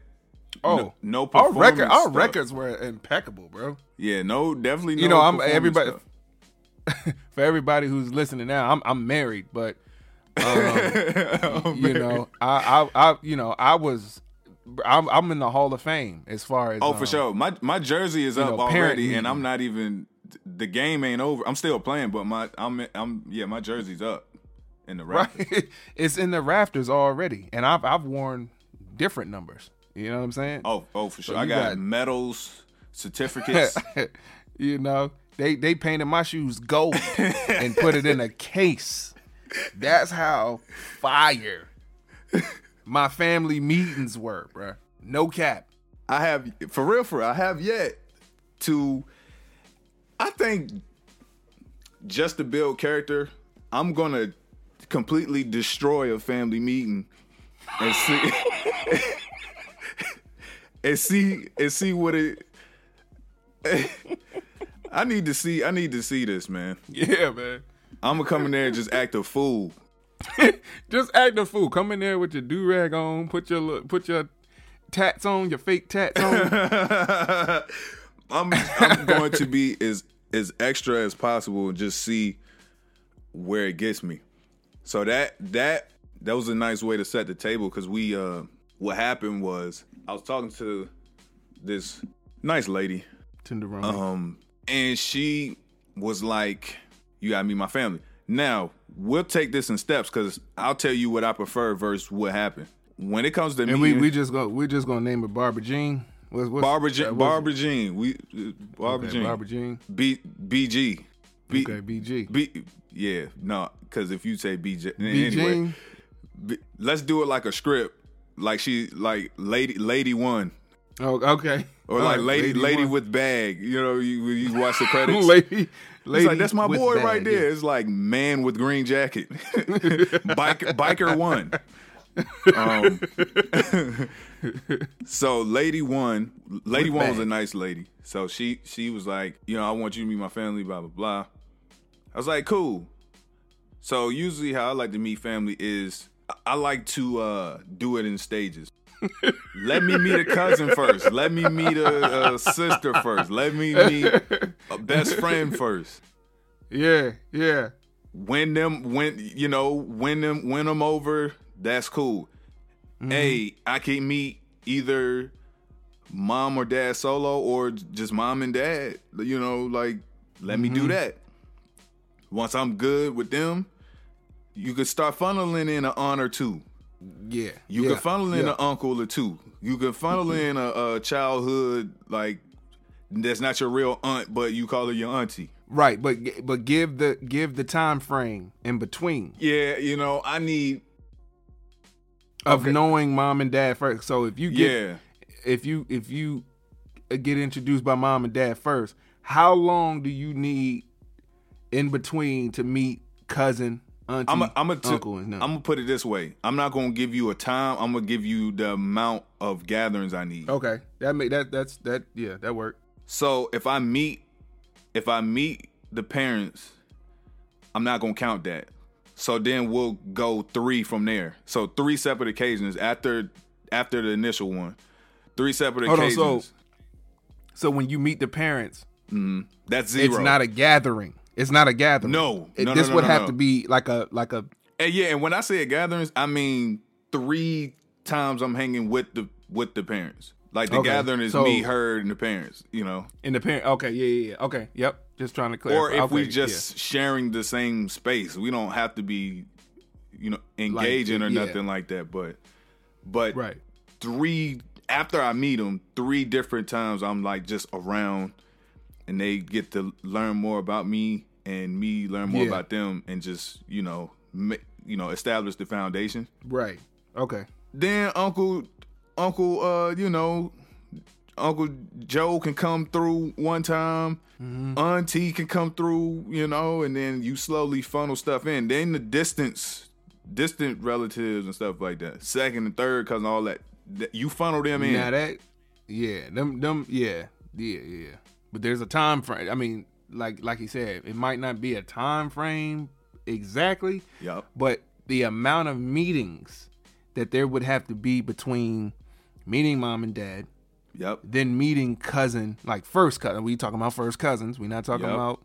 S1: Oh,
S2: no, no
S1: our record, our
S2: stuff.
S1: records were impeccable, bro.
S2: Yeah, no, definitely. No
S1: You know, I'm- everybody- For everybody who's listening now, I'm I'm married, but um, you know, I, I I you know I was I'm I'm in the Hall of Fame as far as
S2: Oh,
S1: um,
S2: for sure. My my jersey is up
S1: know,
S2: already, and I'm not even. The game ain't over. I'm still playing, but my I'm I'm yeah, my jersey's up in the
S1: Right, it's in the rafters already, and I've I've worn different numbers. You know what I'm saying?
S2: Oh, oh, for sure.
S1: you
S2: I got,
S1: got-
S2: medals, certificates.
S1: you know, they they painted my shoes gold and put it in a case. That's how fire my family meetings were, bruh. No cap.
S2: I have for real, for real, I have yet to. I think just to build character, I'm gonna completely destroy a family meeting and see and see and see what it. I need to see. I need to see this, man.
S1: Yeah, man.
S2: I'm gonna come in there and just act a fool.
S1: Just act a fool. Come in there with your do rag on. Put your put your tats on. Your fake tats on.
S2: I'm I'm going to be as as extra as possible and just see where it gets me. So that that that was a nice way to set the table because we uh what happened was I was talking to this nice lady
S1: Tenderoni.
S2: um and she was like you gotta meet my family now we'll take this in steps because i'll tell you what i prefer versus what happened when it comes to
S1: and
S2: me
S1: we we just go we're just gonna name it Barbara Jean. What's, what's,
S2: Barbara Jean, Barbara Jean, we uh, Barbara
S1: okay,
S2: Jean,
S1: Barbara Jean.
S2: B BG, B,
S1: Okay, BG.
S2: B, yeah, no, because if you say BJ, anyway, B, let's do it like a script, like she, like lady, lady one,
S1: Oh, okay.
S2: or
S1: All
S2: like
S1: right,
S2: lady, lady,
S1: one.
S2: with bag. You know, you you watch the credits.
S1: lady,
S2: It's
S1: lady.
S2: like that's my boy
S1: bag,
S2: right there.
S1: yeah.
S2: It's like man with green jacket, biker, biker one. Um, so lady one, lady
S1: Look
S2: one was a nice lady. So she she was like, you know, I want you to meet my family, blah blah blah. I was like, cool. So usually how I like to meet family is I- like to uh, do it in stages. Let me meet a cousin first. Let me meet a, a sister first. Let me meet a best friend first.
S1: Yeah, yeah.
S2: Win them, win you know, win them, win them over. That's cool. Hey, I can meet either mom or dad solo or just mom and dad. You know, like let me do that. Once I'm good with them, you could start funneling in an aunt or two.
S1: Yeah.
S2: You
S1: yeah,
S2: can funnel in
S1: yeah.
S2: an uncle or two. You can funnel mm-hmm. in a, a childhood like that's not your real aunt, but you call her your auntie.
S1: Right, but but give the give the time frame in between
S2: Yeah, you know, I need
S1: of
S2: Okay.
S1: knowing mom and dad first. So if you get
S2: yeah.
S1: if you if you get introduced by mom and dad first, how long do you need in between to meet cousin, auntie,
S2: I'm a, I'm a t-
S1: uncle, and?
S2: I'm gonna put it this way. I'm not gonna give you a time. I'm gonna give you the amount of gatherings I need.
S1: okay, that make that that's that yeah that worked.
S2: So if I meet, if I meet the parents, I'm not gonna count that. So then we'll go three from there. So three separate occasions after after the initial one. Three separate
S1: Hold on,
S2: occasions.
S1: so so when you meet the parents, mm-hmm.
S2: That's zero.
S1: it's not a gathering. It's not a gathering.
S2: No. No,
S1: this
S2: no,
S1: would
S2: no,
S1: have
S2: no.
S1: to be like a like a
S2: And yeah, and when I say gatherings, I mean three times I'm hanging with the with the parents. Like the
S1: Okay,
S2: gathering is
S1: so-
S2: me, her, and the parents. You know,
S1: in the parent. Okay, yeah, yeah, yeah. Okay, yep. Just trying to clarify.
S2: or if
S1: okay,
S2: we
S1: yeah.
S2: just sharing the same space, we don't have to be, you know, engaging or
S1: yeah.
S2: nothing like that. But, but
S1: right.
S2: three after I meet them, three different times I'm like just around, and they get to learn more about me and me learn more
S1: Yeah.
S2: about them, and just you know, ma- you know, establish the foundation.
S1: Right. Okay.
S2: then Uncle Uncle uh you know Uncle Joe can come through one time, Auntie can come through, you know, and then you slowly funnel stuff in. Then the distance, distant relatives and stuff like that, second and third cousin, all that, that- you funnel them in.
S1: Now that, yeah, them, them, yeah, yeah, yeah. But there's a time frame. I mean, like, like he said, it might not be a time frame exactly,
S2: Yep.
S1: but the amount of meetings that there would have to be between meeting mom and dad,
S2: Yep.
S1: then meeting cousin, like first cousin. We talking about first cousins. We're not talking
S2: Yep.
S1: about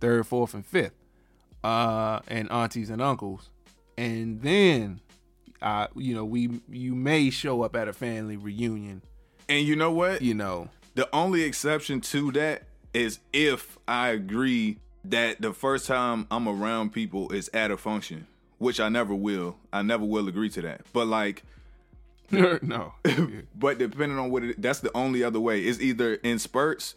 S1: third, fourth, and fifth, uh, and aunties and uncles, and then, uh, you know, we you may show up at a family reunion.
S2: And you know what?
S1: You know,
S2: The only exception to that is if I agree that the first time I'm around people is at a function, which I never will. I never will agree to that. But like,
S1: no,
S2: but depending on what it, that's the only other way. It's either in spurts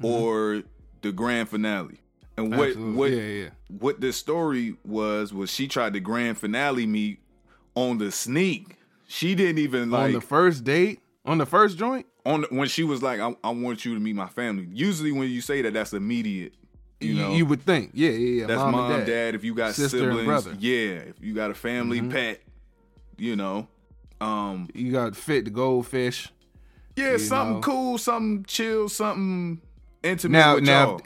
S2: mm-hmm. or the grand finale. And what
S1: Absolutely.
S2: what
S1: yeah, yeah.
S2: what this story was was she tried to grand finale me on the sneak. She didn't even like
S1: on the first date, on the first joint.
S2: On when she was like, I, "I want you to meet my family." Usually, when you say that, that's immediate. You know,
S1: you would think, yeah, yeah, yeah.
S2: that's
S1: mom,
S2: mom,
S1: and
S2: dad. If you got
S1: Sister and
S2: siblings,
S1: brother. Mm-hmm.
S2: yeah. If you got a family pet, you know, um,
S1: You got fit the goldfish.
S2: yeah, something
S1: know.
S2: cool, something chill, something intimate
S1: Now,
S2: with
S1: now,
S2: y'all.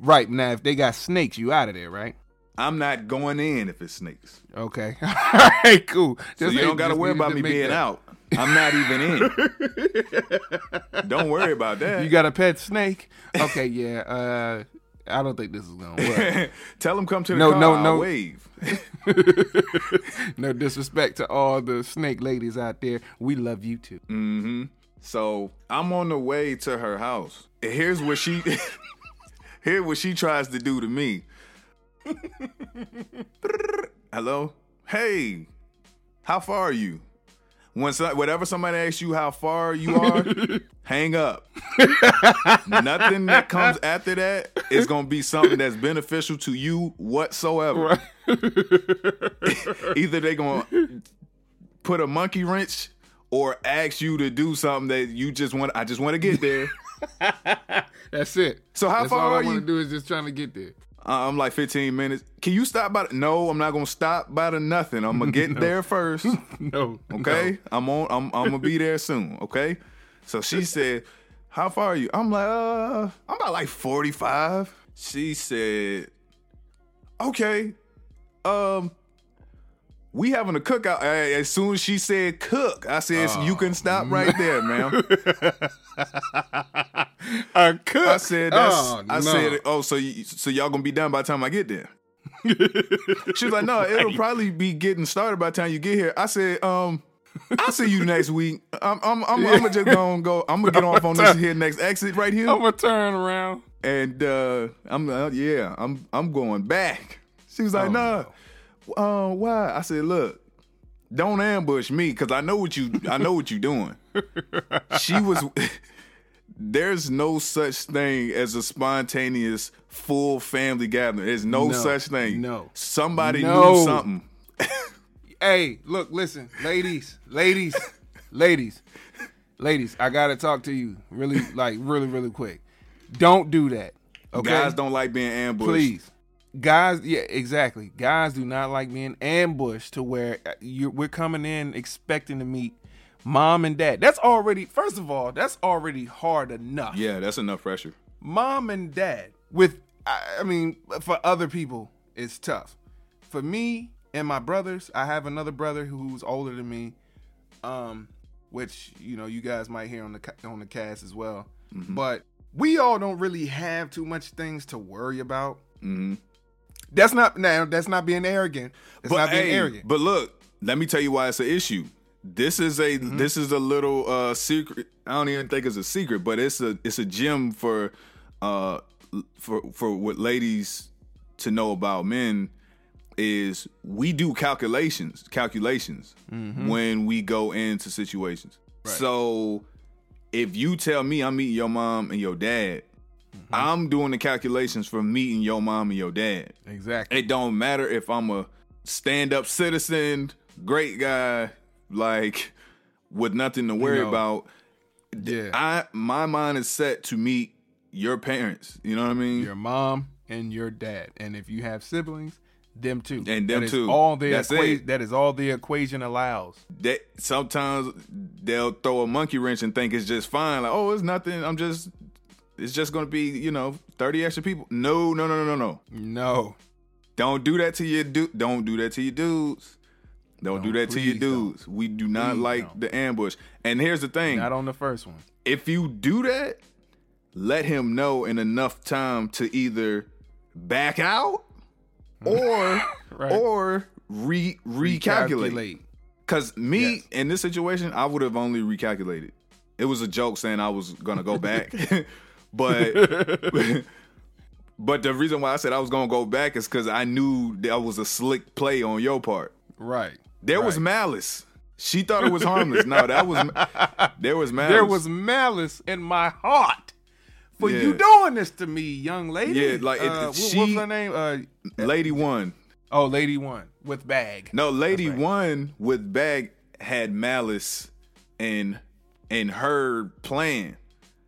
S1: right now, if they got snakes, you out of there, right?
S2: I'm not going in if it's snakes.
S1: Okay, all right, cool.
S2: So
S1: Just
S2: you don't got to worry about me being
S1: that.
S2: out. I'm not even in. don't worry about that.
S1: You got a pet snake? Okay, yeah. Uh, I don't think this is gonna work.
S2: Tell them come to the
S1: No,
S2: car.
S1: no,
S2: I'll
S1: no.
S2: wave.
S1: no disrespect to all the snake ladies out there. We love you too.
S2: hmm So I'm on the way to her house. Here's what she here's what she tries to do to me. Hello? Hey, how far are you? When some, whatever somebody asks you how far you are, hang up. Nothing that comes after that is gonna be something that's beneficial to you whatsoever. Either they're gonna put a monkey wrench or ask you to do something that you just want. I just want to get there.
S1: That's it.
S2: So how
S1: That's
S2: far
S1: all I
S2: are
S1: want
S2: you?
S1: to do is just trying to get there.
S2: Uh, I'm like 15 minutes. Can you stop by? The, no, I'm not gonna stop by the nothing. I'm gonna get there first.
S1: No.
S2: Okay, I'm on. I'm I'm gonna be there soon. Okay, so she said, "How far are you?" I'm like, "Uh, I'm about like 45." She said, "Okay, um." We having a cookout. As soon as she said cook, I said you can stop right there, ma'am.
S1: A cook.
S2: I said that's.
S1: Oh,
S2: I
S1: no.
S2: said, oh, so y- so y'all gonna be done by the time I get there? she was like, no, it'll probably be getting started by the time you get here. I said, um, I'll see you next week. I'm I'm I'm, I'm gonna just gonna go. I'm gonna get off on this here next exit right here,
S1: I'm gonna turn around.
S2: and uh, I'm uh, yeah, I'm I'm going back. She was like,
S1: Oh,
S2: nah, uh, why? I said, look. Don't ambush me because I know what you I know what you're doing. she was there's no such thing as a spontaneous full family gathering. There's no,
S1: No,
S2: such thing.
S1: no.
S2: Somebody
S1: No.
S2: knew something.
S1: Hey, look, listen, ladies, ladies, ladies, ladies. I gotta talk to you, really, like, really, really quick. Don't do that. Okay,
S2: Guys don't like being ambushed.
S1: please. Guys, yeah, exactly. Guys do not like being ambushed to where uh, you we're coming in expecting to meet mom and dad. That's already, first of all, that's already hard enough.
S2: Yeah, that's enough pressure.
S1: mom and dad with I I mean for other people it's tough. For me and my brothers, I have another brother who's older than me um which you know you guys might hear on the on the cast as well. But we all don't really have too much things to worry about.
S2: hmm
S1: That's not now that's not being arrogant. That's
S2: But
S1: not being
S2: hey,
S1: arrogant.
S2: but look, let me tell you why it's an issue. This is a
S1: Mm-hmm.
S2: this is a little uh secret. I don't even think it's a secret, but it's a it's a gem for uh for for what ladies to know about men is we do calculations calculations
S1: Mm-hmm.
S2: when we go into situations. So if you tell me I'm meeting your mom and your dad,
S1: Mm-hmm.
S2: I'm doing the calculations for meeting your mom and your dad.
S1: exactly.
S2: It don't matter if I'm a stand up citizen, great guy, like with nothing to worry
S1: know,
S2: about.
S1: yeah.
S2: I my mind is set to meet your parents. You know what I mean?
S1: your mom and your dad. And if you have siblings, them too.
S2: And them
S1: That
S2: too.
S1: All the
S2: That's
S1: equa-
S2: it.
S1: that is all the equation allows.
S2: That sometimes they'll throw a monkey wrench and think it's just fine. Like, oh, it's nothing. I'm just it's just gonna be, you know, 30 extra people. No, no, no, no, no, no.
S1: No.
S2: Don't do that to your du- don't do that to your dudes. Don't, do
S1: Don't,
S2: that to your
S1: please don't.
S2: dudes. We do not
S1: Please
S2: like
S1: don't.
S2: the ambush. And here's the thing.
S1: Not on the first one.
S2: if you do that, let him know in enough time to either back out hmm. or
S1: Right.
S2: or re recalculate.
S1: Calculate.
S2: Cause me
S1: Yes.
S2: in this situation, I would have only recalculated. It was a joke saying I was gonna go back, but but the reason why I said I was gonna go back is because I knew that was a slick play on your part.
S1: Right.
S2: There was malice. She thought it was harmless. No, that was there was malice.
S1: There was malice in my heart for you doing this to me, young lady.
S2: Yeah, like, it-
S1: uh,
S2: she-
S1: what's her name? Uh,
S2: lady one.
S1: oh, lady one with bag.
S2: No, lady
S1: right.
S2: one with bag had malice in in her plan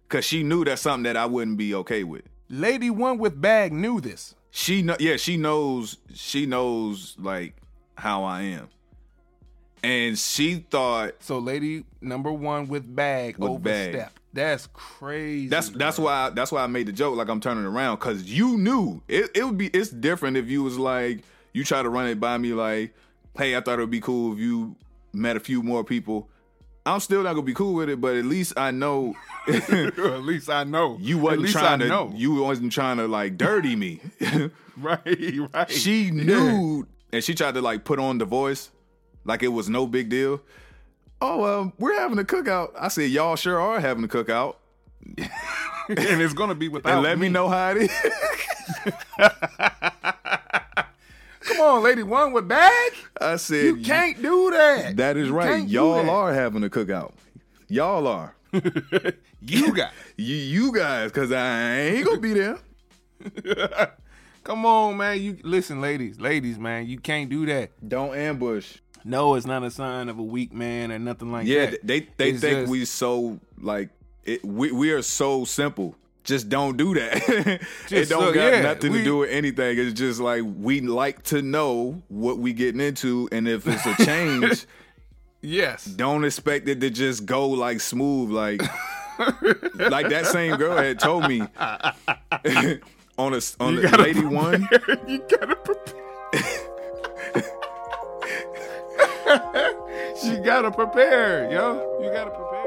S2: because she knew that's something that I wouldn't be okay with.
S1: Lady one with bag knew this.
S2: She know, yeah, she knows, she knows like how I am, and she thought
S1: So lady number one with bag
S2: With bag.
S1: overstep. That's crazy.
S2: that's that's
S1: bro.
S2: why that's why I made the joke like I'm turning around because you knew it. It would be it's different if you was like you try to run it by me like, hey, I thought it would be cool if you met a few more people. I'm still not gonna be cool with it, but at least I know
S1: At least I know.
S2: you wasn't trying
S1: I
S2: to
S1: know.
S2: you wasn't trying to like dirty me.
S1: right, right.
S2: she
S1: Yeah.
S2: knew and she tried to like put on the voice like it was no big deal. Oh, um, we're having a cookout. I said, y'all sure are having a cookout.
S1: and it's gonna be without
S2: And let me know how it is.
S1: Come on, lady one with bag.
S2: I said,
S1: You can't do that.
S2: That is
S1: You
S2: right. Y'all are having a cookout. Y'all are.
S1: You got.
S2: You, you guys, because I ain't going to be there.
S1: Come on, man. You listen, ladies, ladies, man. You can't do that.
S2: Don't ambush.
S1: No, it's not a sign of a weak man or nothing like
S2: Yeah,
S1: that.
S2: they they
S1: It's
S2: think
S1: just-
S2: we so like it, we we are so simple. Just don't do that. it don't
S1: so-
S2: got
S1: yeah,
S2: nothing
S1: we-
S2: to do with anything. It's just like we like to know what we getting into, and if it's a change,
S1: Yes.
S2: don't expect it to just go like smooth, like like that same girl had told me on a on
S1: You
S2: lady one.
S1: prepare. You gotta prepare. she gotta prepare, yo. You gotta prepare.